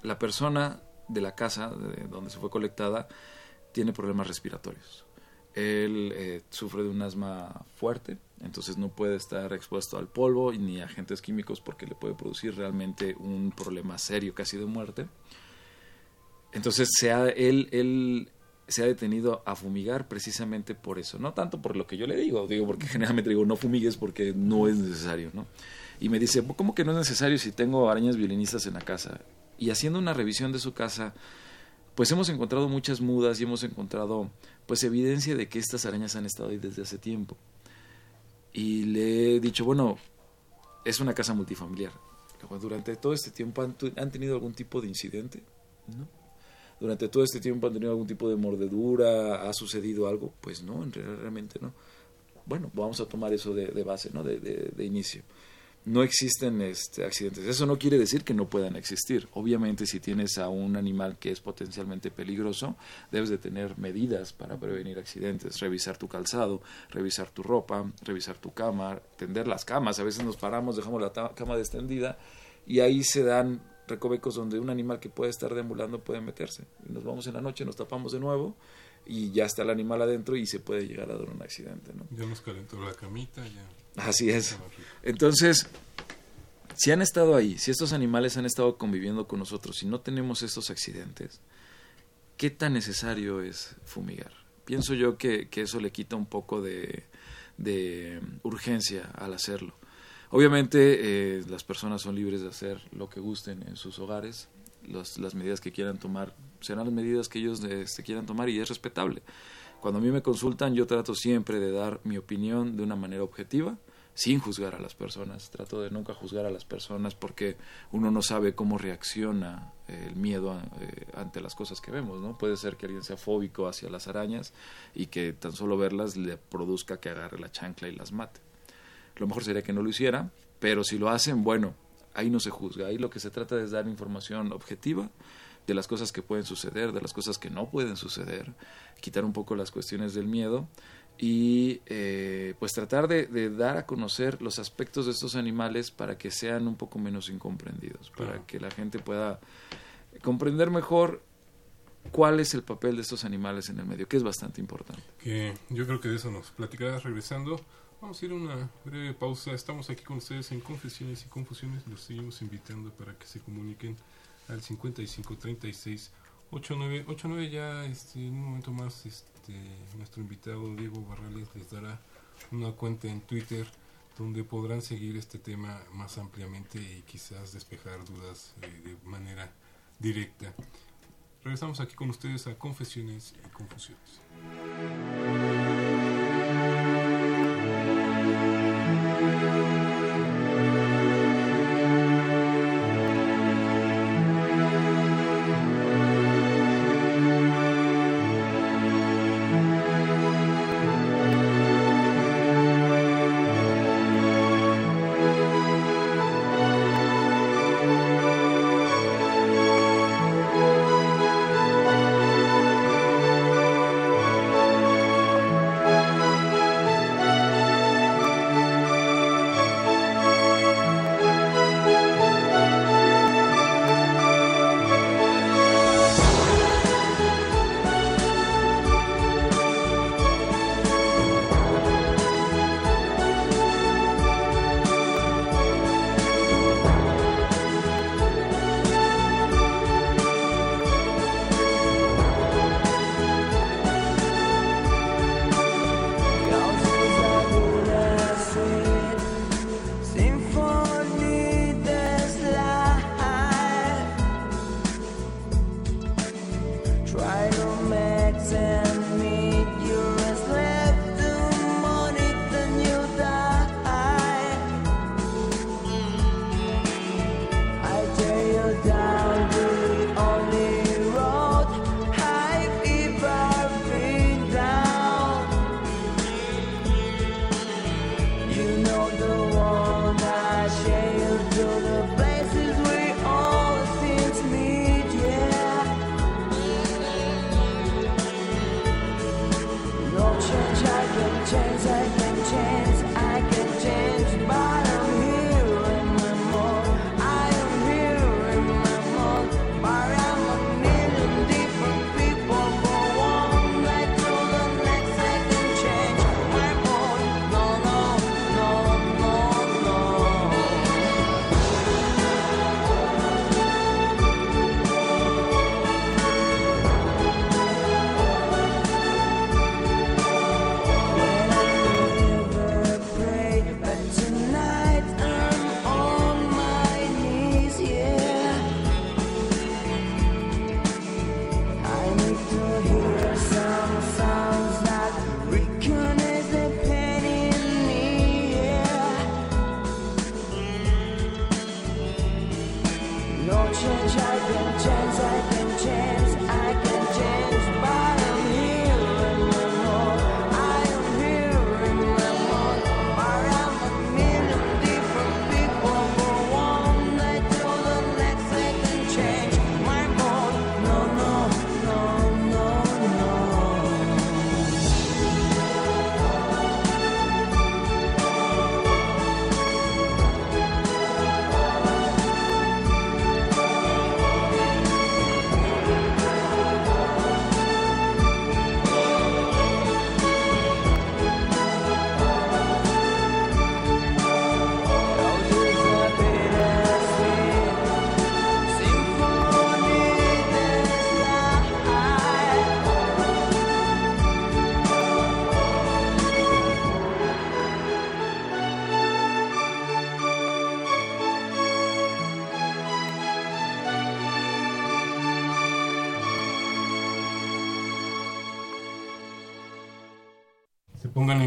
Speaker 11: la persona de la casa de donde se fue colectada tiene problemas respiratorios. Él eh, sufre de un asma fuerte, entonces no puede estar expuesto al polvo ni a agentes químicos porque le puede producir realmente un problema serio, casi de muerte. Entonces se ha, él, él se ha detenido a fumigar precisamente por eso, no tanto por lo que yo le digo, digo porque generalmente digo no fumigues porque no es necesario, ¿no? Y me dice, ¿cómo que no es necesario si tengo arañas violinistas en la casa? y haciendo una revisión de su casa, pues hemos encontrado muchas mudas y hemos encontrado pues evidencia de que estas arañas han estado ahí desde hace tiempo. Y le he dicho, bueno, es una casa multifamiliar. Durante todo este tiempo han, han tenido algún tipo de incidente, ¿no? Durante todo este tiempo han tenido algún tipo de mordedura, ha sucedido algo, pues no, realmente no. Bueno, vamos a tomar eso de, base, ¿no? De, de inicio no existen este, accidentes. Eso no quiere decir que no puedan existir. Obviamente, si tienes a un animal que es potencialmente peligroso, debes de tener medidas para prevenir accidentes. Revisar tu calzado, revisar tu ropa, revisar tu cama, tender las camas. A veces nos paramos, dejamos la cama extendida y ahí se dan recovecos donde un animal que puede estar deambulando puede meterse. Nos vamos en la noche, nos tapamos de nuevo y ya está el animal adentro y se puede llegar a dar un accidente. ¿no?
Speaker 7: Ya nos calentó la camita, ya.
Speaker 11: Así es. Entonces, si han estado ahí, si estos animales han estado conviviendo con nosotros y no tenemos estos accidentes, ¿qué tan necesario es fumigar? Pienso yo que, eso le quita un poco de, urgencia al hacerlo. Obviamente eh, las personas son libres de hacer lo que gusten en sus hogares, las medidas que quieran tomar serán las medidas que ellos este, quieran tomar y es respetable. Cuando a mí me consultan, yo trato siempre de dar mi opinión de una manera objetiva, sin juzgar a las personas. Trato de nunca juzgar a las personas porque uno no sabe cómo reacciona el miedo eh, ante las cosas que vemos, ¿no? Puede ser que alguien sea fóbico hacia las arañas y que tan solo verlas le produzca que agarre la chancla y las mate. Lo mejor sería que no lo hiciera, pero si lo hacen, bueno, ahí no se juzga, ahí lo que se trata es dar información objetiva de las cosas que pueden suceder, de las cosas que no pueden suceder, quitar un poco las cuestiones del miedo y eh, pues tratar de, dar a conocer los aspectos de estos animales para que sean un poco menos incomprendidos, para que la gente pueda comprender mejor cuál es el papel de estos animales en el medio, que es bastante importante.
Speaker 7: Que yo creo que de eso nos platicarás regresando. Vamos a ir a una breve pausa. Estamos aquí con ustedes en Confesiones y Confusiones. Los seguimos invitando para que se comuniquen al 5536 8989 ya este, en un momento más este, nuestro invitado Diego Barrales les dará una cuenta en Twitter donde podrán seguir este tema más ampliamente y quizás despejar dudas eh, de manera directa. Regresamos aquí con ustedes a Confesiones y Confusiones.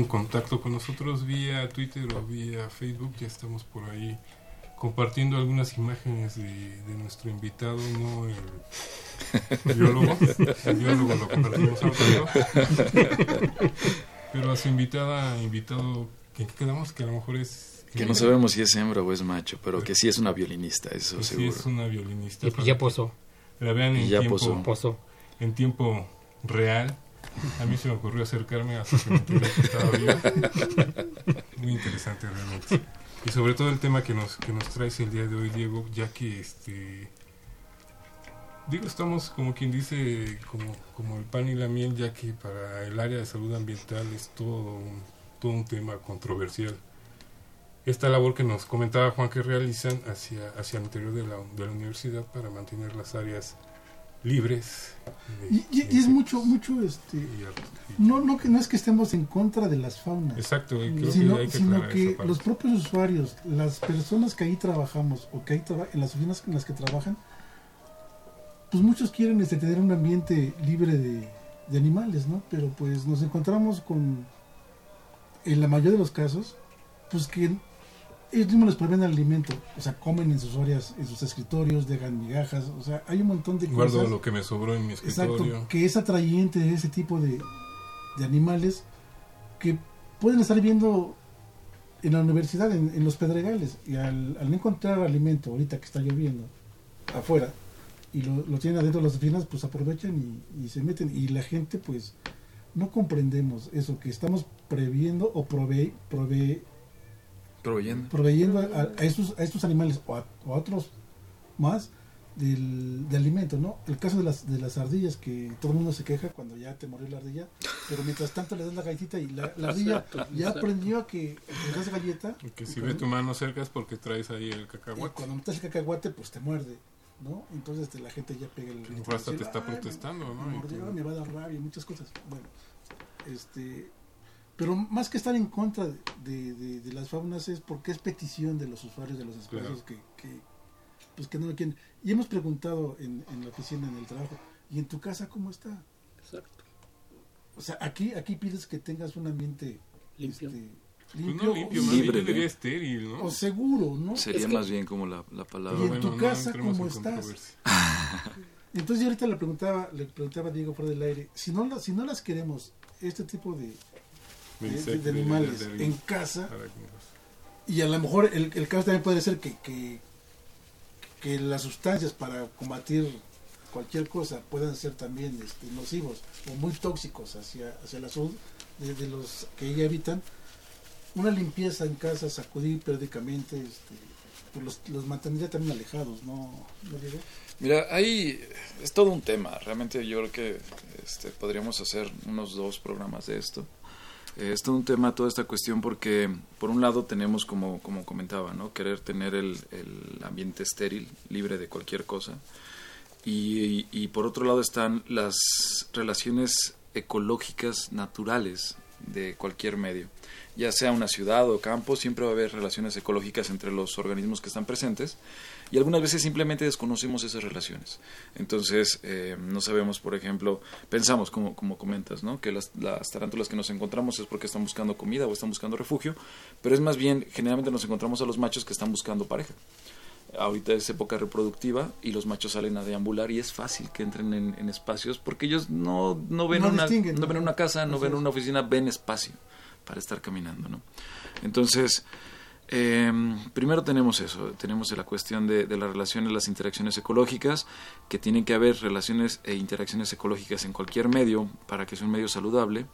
Speaker 7: Contacto con nosotros vía Twitter o vía Facebook. Ya estamos por ahí compartiendo algunas imágenes de, de nuestro invitado, no el biólogo. El biólogo lo compartimos Pero a su invitada, invitado, que quedamos que a lo mejor es
Speaker 11: que no sabemos si es hembra o es macho, pero que sí es una violinista, eso
Speaker 7: que
Speaker 11: seguro.
Speaker 7: Sí es una violinista.
Speaker 4: Y ya posó.
Speaker 7: La vean en
Speaker 11: ya
Speaker 7: tiempo,
Speaker 11: posó.
Speaker 4: Posó.
Speaker 7: en tiempo real. A mí se me ocurrió acercarme hasta que me que estaba viva. Muy interesante realmente. Y sobre todo el tema que nos, que nos traes el día de hoy, Diego, ya que este... Digo, estamos como quien dice, como, como el pan y la miel, ya que para el área de salud ambiental es todo un, todo un tema controversial. Esta labor que nos comentaba Juan que realizan hacia, hacia el interior de la, de la universidad para mantener las áreas libres. de-
Speaker 8: Y, y-
Speaker 7: de
Speaker 8: y es mucho, mucho, este, no, no, que, no es que estemos en contra de las faunas.
Speaker 7: Exacto, y creo
Speaker 8: sino,
Speaker 7: que hay que
Speaker 8: sino que los propios usuarios, las personas que ahí trabajamos o que ahí traba- en las oficinas en las que trabajan, pues muchos quieren este, tener un ambiente libre de, de animales, ¿no? Pero pues nos encontramos con, en la mayoría de los casos, pues que ellos mismos les proveen alimento, o sea, comen en sus áreas, en sus escritorios, dejan migajas, o sea, hay un montón de
Speaker 7: Guardo
Speaker 8: cosas.
Speaker 7: lo que me sobró en mi escritorio.
Speaker 8: Exacto, que es atrayente de ese tipo de, de animales que pueden estar viviendo en la universidad, en, en los pedregales, y al, al no encontrar alimento, ahorita que está lloviendo, afuera, y lo, lo tienen adentro de las oficinas, pues aprovechan y, y se meten, y la gente pues no comprendemos eso, que estamos previendo o provee, provee,
Speaker 11: Proveyendo.
Speaker 8: proveyendo a, a estos, a estos animales o a, o a otros más del, de alimento, ¿no? El caso de las, de las ardillas, que todo el mundo se queja cuando ya te murió la ardilla, pero mientras tanto le das la galletita y la, la ardilla ya aprendió a que le das galleta.
Speaker 7: Que
Speaker 8: y
Speaker 7: si
Speaker 8: cuando-
Speaker 7: ve tu mano cerca es porque traes ahí el
Speaker 8: y
Speaker 7: cacahuate.
Speaker 8: cuando metes el cacahuate, pues te muerde, ¿no? Entonces este, la gente ya pega el
Speaker 7: mejor hasta te está
Speaker 8: "Ay, me-
Speaker 7: protestando, ¿no?
Speaker 8: me
Speaker 7: Y
Speaker 8: mordió, me va a dar rabia, muchas cosas. Bueno, este, pero más que estar en contra de, de- de- de las faunas es porque es petición de los usuarios de los espacios que, que, pues que no lo quieren. Y hemos preguntado en, en la oficina, en el trabajo, ¿y en tu casa cómo está?
Speaker 4: Exacto.
Speaker 8: O sea, aquí, aquí pides que tengas un ambiente
Speaker 4: Limpio.
Speaker 8: este,
Speaker 7: Pues
Speaker 8: limpio,
Speaker 7: no limpio, más
Speaker 11: Libre,
Speaker 7: estéril, ¿no?
Speaker 8: o seguro, ¿no?
Speaker 11: Sería
Speaker 8: Es que-
Speaker 11: más bien como la, la palabra.
Speaker 8: Y en
Speaker 7: Bueno,
Speaker 8: tu
Speaker 7: no
Speaker 8: casa, ¿cómo
Speaker 7: en
Speaker 8: estás? Entonces yo ahorita le preguntaba, le preguntaba a Diego fuera del aire, si no, la- si no las queremos, este tipo de, de- animales en casa, y a lo mejor el, el caso también puede ser que, que, que las sustancias para combatir cualquier cosa puedan ser también este, nocivos o muy tóxicos hacia, hacia la salud de, de los que ella habitan. Una limpieza en casa, sacudir periódicamente, este, pues los, los mantendría también alejados, ¿no, ¿No?
Speaker 11: Mira, ahí es todo un tema. Realmente yo creo que este, podríamos hacer unos dos programas de esto. Eh, es todo un tema toda esta cuestión porque por un lado tenemos como, como comentaba, ¿no? querer tener el, el ambiente estéril, libre de cualquier cosa. Y, y por otro lado están las relaciones ecológicas naturales de cualquier medio. Ya sea una ciudad o campo, siempre va a haber relaciones ecológicas entre los organismos que están presentes y algunas veces simplemente desconocemos esas relaciones. Entonces, eh, no sabemos, por ejemplo, pensamos, como, como comentas, ¿no? que las, las tarántulas que nos encontramos es porque están buscando comida o están buscando refugio, pero es más bien, generalmente nos encontramos a los machos que están buscando pareja. Ahorita es época reproductiva y los machos salen a deambular y es fácil que entren en, en espacios porque ellos no, no ven
Speaker 8: No
Speaker 11: una, no ven una casa, no ven una oficina, ven espacio para estar caminando, ¿no? Entonces, eh, primero tenemos eso, tenemos la cuestión de, de las relaciones, las interacciones ecológicas, que tienen que haber relaciones e interacciones ecológicas en cualquier medio para que sea un medio saludable.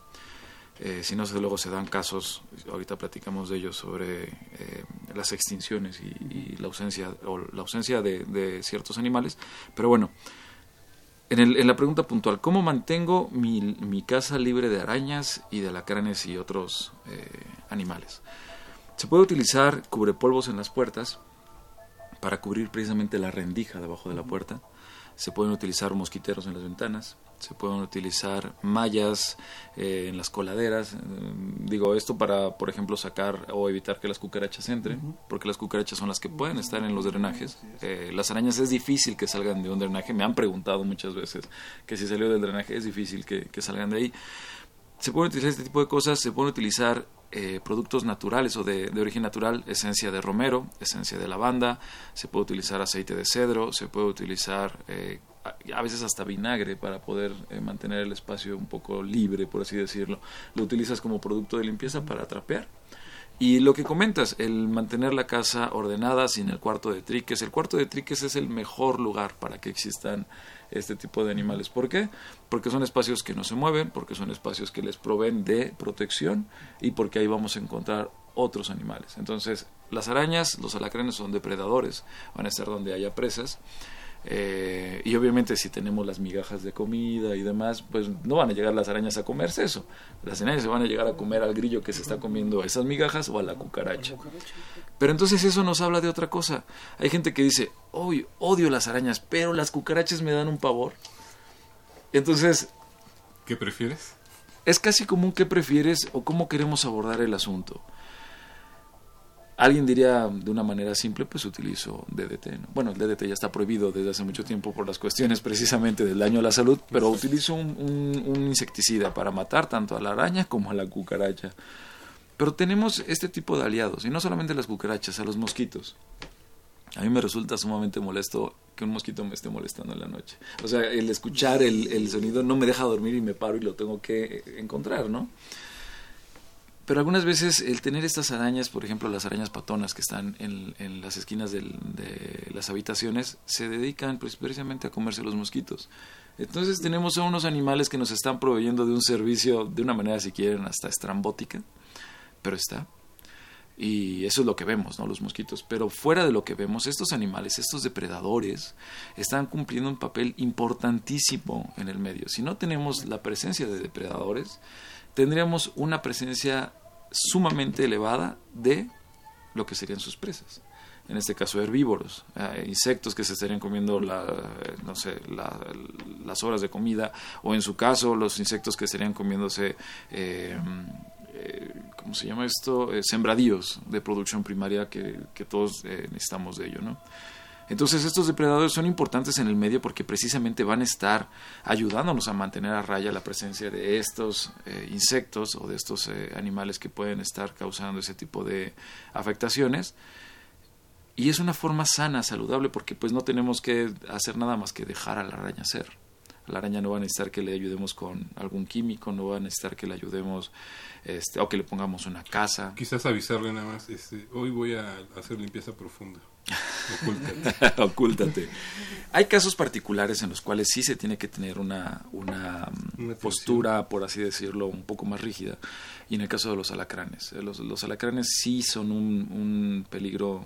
Speaker 11: Eh, si no, luego se dan casos, ahorita platicamos de ellos, sobre eh, las extinciones y, y la ausencia, o la ausencia de, de ciertos animales. Pero bueno, en, el- en la pregunta puntual, ¿cómo mantengo mi, mi casa libre de arañas y de alacranes y otros eh, animales? Se puede utilizar cubrepolvos en las puertas para cubrir precisamente la rendija debajo de la puerta. Se pueden utilizar mosquiteros en las ventanas. Se pueden utilizar mallas eh, en las coladeras. Eh, digo esto para, por ejemplo, sacar o evitar que las cucarachas entren, porque las cucarachas son las que pueden estar en los drenajes. Eh, las arañas es difícil que salgan de un drenaje. Me han preguntado muchas veces que si salió del drenaje es difícil que, que salgan de ahí se pueden utilizar este tipo de cosas, se pueden utilizar eh, productos naturales o de, origen natural, esencia de romero, esencia de lavanda, se puede utilizar aceite de cedro, se puede utilizar eh, a veces hasta vinagre para poder eh, mantener el espacio un poco libre, por así decirlo. Lo utilizas como producto de limpieza para trapear. Y lo que comentas, el mantener la casa ordenada sin el cuarto de triques. El cuarto de triques es el mejor lugar para que existan este tipo de animales. ¿Por qué? Porque son espacios que no se mueven, porque son espacios que les proveen de protección y porque ahí vamos a encontrar otros animales. Entonces, las arañas, los alacranes son depredadores, van a estar donde haya presas eh, y obviamente si tenemos las migajas de comida y demás, pues no van a llegar las arañas a comerse eso. Las arañas se van a llegar a comer al grillo que se está comiendo esas migajas o a la cucaracha. Pero entonces eso nos habla de otra cosa. Hay gente que dice, hoy odio las arañas, pero las cucarachas me dan un pavor. Entonces...
Speaker 7: ¿Qué prefieres?
Speaker 11: Es casi común que prefieres o cómo queremos abordar el asunto. Alguien diría de una manera simple, pues utilizo DDT. Bueno, el DDT ya está prohibido desde hace mucho tiempo por las cuestiones precisamente del daño a la salud, pero utilizo un, un, insecticida para matar tanto a la araña como a la cucaracha. Pero tenemos este tipo de aliados, y no solamente las cucarachas, a los mosquitos. A mí me resulta sumamente molesto que un mosquito me esté molestando en la noche. O sea, el escuchar el, el sonido no me deja dormir y me paro y lo tengo que encontrar, ¿no? Pero algunas veces el tener estas arañas, por ejemplo las arañas patonas que están en, en las esquinas de las habitaciones, se dedican pues, precisamente a comerse los mosquitos. Entonces tenemos a unos animales que nos están proveyendo de un servicio de una manera, si quieren, hasta estrambótica, pero está. Y eso es lo que vemos, ¿no? Los mosquitos. Pero fuera de lo que vemos, estos animales, estos depredadores, están cumpliendo un papel importantísimo en el medio. Si no tenemos la presencia de depredadores, tendríamos una presencia sumamente elevada de lo que serían sus presas. En este caso, herbívoros, eh, insectos que se estarían comiendo la, no sé, las horas de comida, o en su caso, los insectos que estarían comiéndose, eh, eh, ¿cómo se llama esto? sembradíos de producción primaria que, que todos necesitamos de ello, ¿no? Entonces estos depredadores son importantes en el medio porque precisamente van a estar ayudándonos a mantener a raya la presencia de estos eh, insectos o de estos eh, animales que pueden estar causando ese tipo de afectaciones. Y es una forma sana, saludable, porque pues no tenemos que hacer nada más que dejar a la araña ser. La araña no va a necesitar que le ayudemos con algún químico, no va a necesitar que le ayudemos este, o que le pongamos una casa.
Speaker 7: Quizás avisarle nada más, este, hoy voy a hacer limpieza profunda.
Speaker 11: Ocúltate. Ocúltate. Hay casos particulares en los cuales sí se tiene que tener una, una, postura, por así decirlo, un poco más rígida. Y en el caso de los alacranes. Eh, los, los alacranes sí son un, un peligro,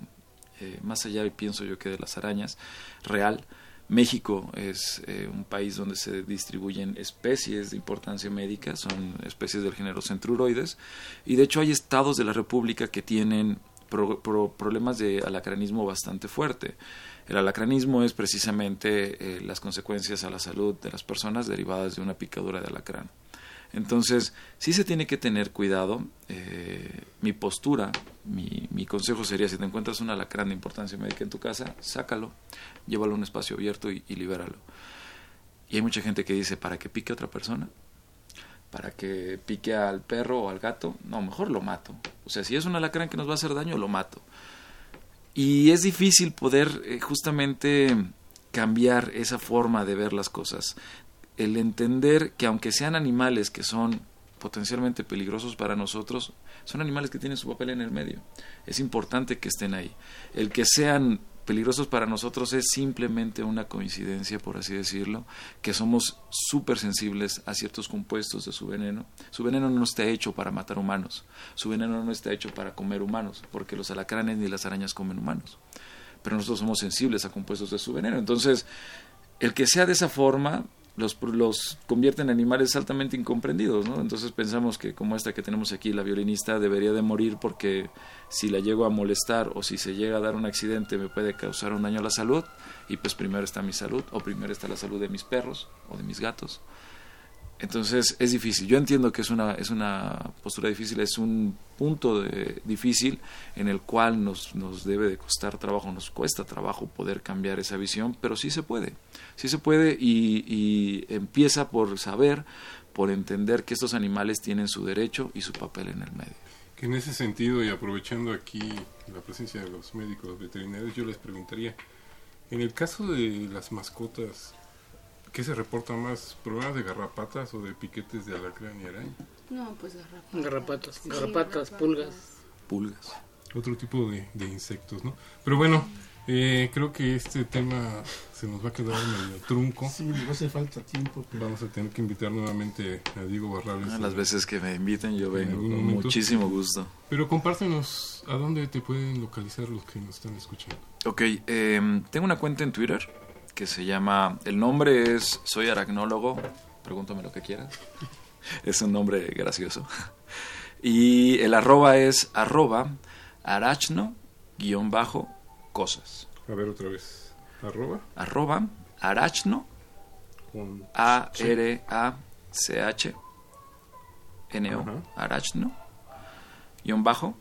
Speaker 11: eh, más allá, pienso yo, que de las arañas, real. México es eh, un país donde se distribuyen especies de importancia médica, son especies del género centruroides, y de hecho hay estados de la República que tienen problemas de alacranismo bastante fuerte. El alacranismo es precisamente eh, las consecuencias a la salud de las personas derivadas de una picadura de alacrán. Entonces, sí se tiene que tener cuidado. Eh, mi postura, mi, mi, consejo sería, si te encuentras un alacrán de importancia médica en tu casa, sácalo, llévalo a un espacio abierto y, y libéralo. Y hay mucha gente que dice, ¿para que pique a otra persona? Para que pique al perro o al gato, no, mejor lo mato. O sea, si es un alacrán que nos va a hacer daño, lo mato. Y es difícil poder eh, justamente cambiar esa forma de ver las cosas. El entender que aunque sean animales que son potencialmente peligrosos para nosotros, son animales que tienen su papel en el medio. Es importante que estén ahí. El que sean peligrosos para nosotros es simplemente una coincidencia, por así decirlo, que somos súper sensibles a ciertos compuestos de su veneno. Su veneno no está hecho para matar humanos, su veneno no está hecho para comer humanos, porque los alacranes ni las arañas comen humanos. Pero nosotros somos sensibles a compuestos de su veneno. Entonces, el que sea de esa forma, los, los convierte en animales altamente incomprendidos, ¿no? Entonces pensamos que como esta que tenemos aquí, la violinista debería de morir porque si la llego a molestar o si se llega a dar un accidente me puede causar un daño a la salud y pues primero está mi salud o primero está la salud de mis perros o de mis gatos. Entonces es difícil. Yo entiendo que es una, es una postura difícil, es un punto de, difícil en el cual nos, nos debe de costar trabajo, nos cuesta trabajo poder cambiar esa visión, pero sí se puede. Sí se puede y, y empieza por saber por entender que estos animales tienen su derecho y su papel en el medio.
Speaker 7: Que en ese sentido, y aprovechando aquí la presencia de los médicos veterinarios, yo les preguntaría, en el caso de las mascotas, ¿qué se reporta más? ¿Problemas de garrapatas o de piquetes de alacrán y araña?
Speaker 9: No, pues garrapatas.
Speaker 4: Garrapatas,
Speaker 9: Sí,
Speaker 4: garrapatas, pulgas.
Speaker 11: Pulgas.
Speaker 7: Otro tipo de, de insectos, ¿no? Pero bueno, eh, creo que este tema se nos va a quedar medio trunco.
Speaker 8: Sí, nos hace falta tiempo. Pero...
Speaker 7: Vamos a tener que invitar nuevamente a Diego Barrales.
Speaker 11: Ah, las veces que me inviten yo
Speaker 7: en
Speaker 11: vengo con
Speaker 7: momento.
Speaker 11: muchísimo gusto.
Speaker 7: Pero compártenos a dónde te pueden localizar los que nos están escuchando.
Speaker 11: Ok, eh, tengo una cuenta en Twitter que se llama, el nombre es Soy Aracnólogo, pregúntame lo que quieras. es un nombre gracioso. Y el arroba es arroba arachno guion bajo cosas.
Speaker 7: A ver otra vez. Arroba.
Speaker 11: Arroba arachno
Speaker 7: Con...
Speaker 11: A-R-A-C-H N-O
Speaker 7: Ajá.
Speaker 11: arachno guion bajo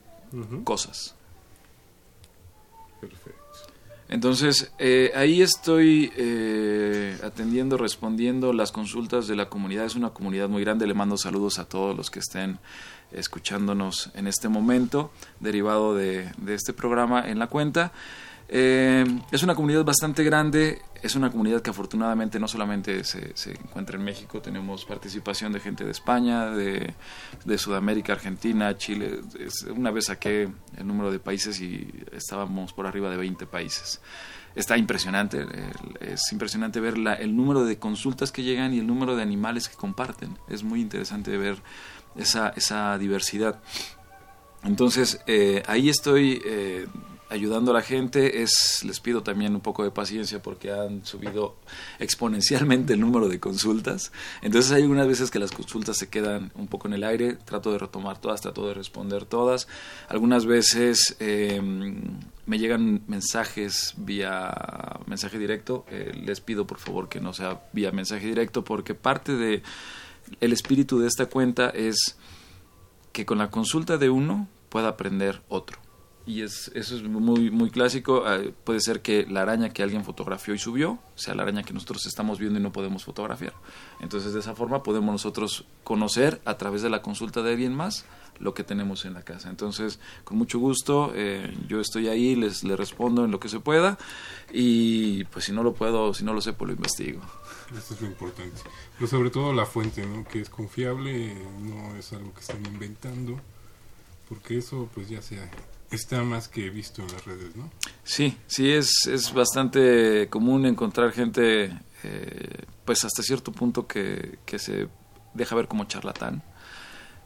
Speaker 11: cosas.
Speaker 7: Perfecto.
Speaker 11: Entonces, eh, ahí estoy eh, atendiendo, respondiendo las consultas de la comunidad. Es una comunidad muy grande. Le mando saludos a todos los que estén escuchándonos en este momento, derivado de, este programa en la cuenta. Eh, es una comunidad bastante grande, es una comunidad que afortunadamente no solamente se, se encuentra en México, tenemos participación de gente de España, de, de Sudamérica, Argentina, Chile. Una vez saqué el número de países y estábamos por arriba de 20 países. Está impresionante, es impresionante ver la- el número de consultas que llegan y el número de animales que comparten. Es muy interesante ver esa, esa diversidad. Entonces, eh, ahí estoy eh, ayudando a la gente. Es, les pido también un poco de paciencia porque han subido exponencialmente el número de consultas. Entonces, hay algunas veces que las consultas se quedan un poco en el aire. Trato de retomar todas, trato de responder todas. Algunas veces eh, me llegan mensajes vía mensaje directo. Eh, les pido por favor que no sea vía mensaje directo porque parte de el espíritu de esta cuenta es que con la consulta de uno pueda aprender otro. Y es, eso es muy, muy clásico. Eh, puede ser que la araña que alguien fotografió y subió sea la araña que nosotros estamos viendo y no podemos fotografiar. Entonces, de esa forma podemos nosotros conocer a través de la consulta de alguien más lo que tenemos en la casa. Entonces, con mucho gusto, eh, yo estoy ahí, les, les respondo en lo que se pueda. Y pues si no lo puedo, si no lo sé, pues lo investigo.
Speaker 7: Eso es lo importante. Pero sobre todo la fuente. Que es confiable, no es algo que están inventando, porque eso pues ya sea está más que visto en las redes, ¿no?
Speaker 11: Sí, sí, es, es bastante común encontrar gente, eh, pues hasta cierto punto que, que se deja ver como charlatán.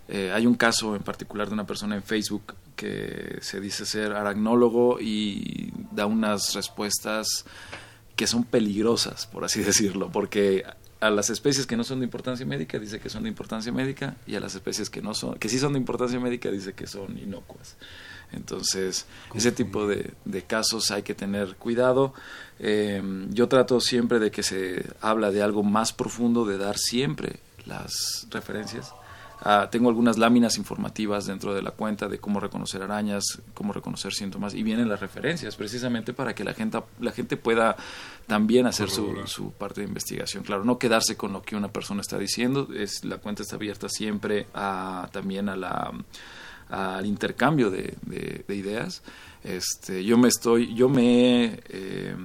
Speaker 11: Eh, hay un caso en particular de una persona en Facebook que se dice ser aragnólogo y da unas respuestas que son peligrosas, por así decirlo, porque a las especies que no son de importancia médica dice que son de importancia médica y a las especies que no son, que sí son de importancia médica dice que son inocuas. Entonces, ese tipo de, de casos hay que tener cuidado. Eh, yo trato siempre de que se habla de algo más profundo, de dar siempre las referencias. Ah, tengo algunas láminas informativas dentro de la cuenta de cómo reconocer arañas, cómo reconocer síntomas y vienen las referencias precisamente para que la gente, la gente pueda también hacer su, su parte de investigación. Claro, no quedarse con lo que una persona está diciendo. Es, la cuenta está abierta siempre a, también a la al intercambio de, de, de, ideas. Este, yo me estoy, yo me eh,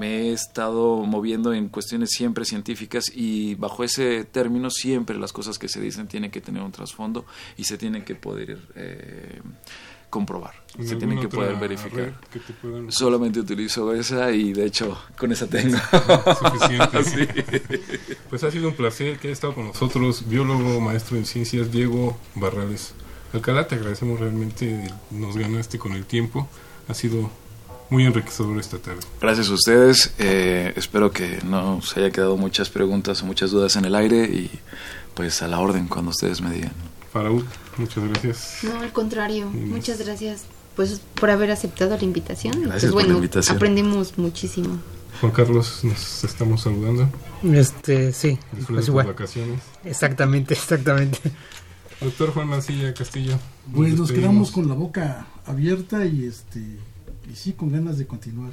Speaker 11: he estado moviendo en cuestiones siempre científicas y bajo ese término siempre las cosas que se dicen tienen que tener un trasfondo y se tienen que poder eh, comprobar, se tienen que poder verificar.
Speaker 7: Que puedan...
Speaker 11: Solamente utilizo esa y de hecho con esa tengo.
Speaker 7: Suficiente. sí. Pues ha sido un placer que haya estado con nosotros, biólogo, maestro en ciencias, Diego Barrales Alcalá. Te agradecemos realmente, nos ganaste con el tiempo. Ha sido muy enriquecedor esta tarde.
Speaker 11: Gracias a ustedes. Eh, espero que no se haya quedado muchas preguntas o muchas dudas en el aire y pues a la orden cuando ustedes me digan.
Speaker 7: Faraúl, muchas gracias.
Speaker 9: No, al contrario, muchas gracias pues por haber aceptado la invitación.
Speaker 11: Gracias
Speaker 9: pues,
Speaker 11: por
Speaker 9: bueno,
Speaker 11: la invitación.
Speaker 9: aprendimos muchísimo.
Speaker 7: Juan Carlos, nos estamos saludando.
Speaker 4: Este, sí, pues igual.
Speaker 7: vacaciones.
Speaker 4: Exactamente, exactamente.
Speaker 7: Doctor Juan Mancilla Castillo.
Speaker 8: Pues nos quedamos con la boca abierta y este y sí con ganas de continuar.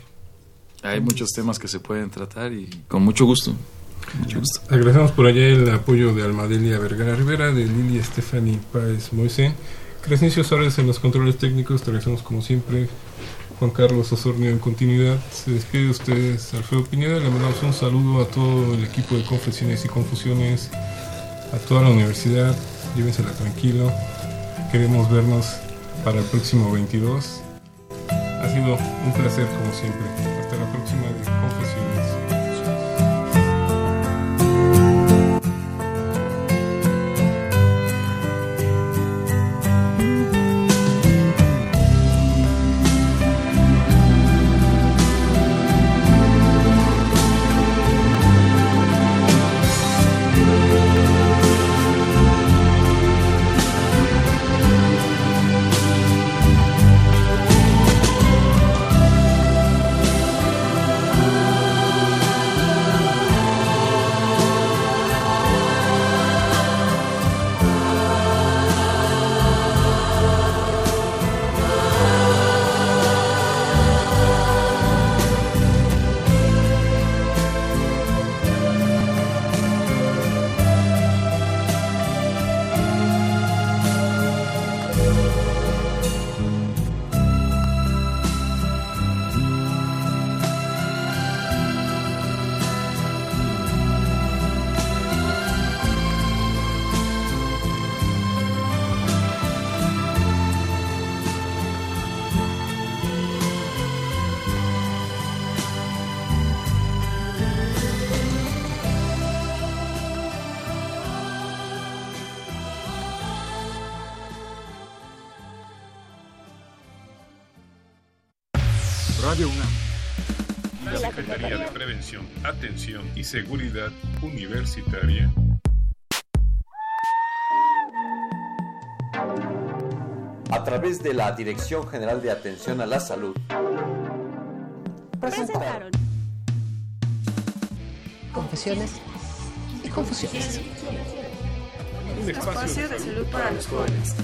Speaker 11: Hay muchos temas que se pueden tratar y con mucho gusto.
Speaker 7: Agradecemos por allá el apoyo de Almadelia Vergara Rivera, de Lili Stephanie Páez Moisés, Crescencio Suárez en los controles técnicos, te agradecemos como siempre, Juan Carlos Osornio en continuidad. Se despide de ustedes Alfredo Pineda, le mandamos un saludo a todo el equipo de Confesiones y Confusiones, a toda la universidad, llévensela tranquilo, queremos vernos para el próximo 22. Ha sido un placer como siempre. Hasta la próxima
Speaker 2: y Seguridad Universitaria.
Speaker 10: A través de la Dirección General de Atención a la Salud.
Speaker 3: Presentaron. Confesiones y confusiones.
Speaker 2: Un espacio de salud para los jóvenes.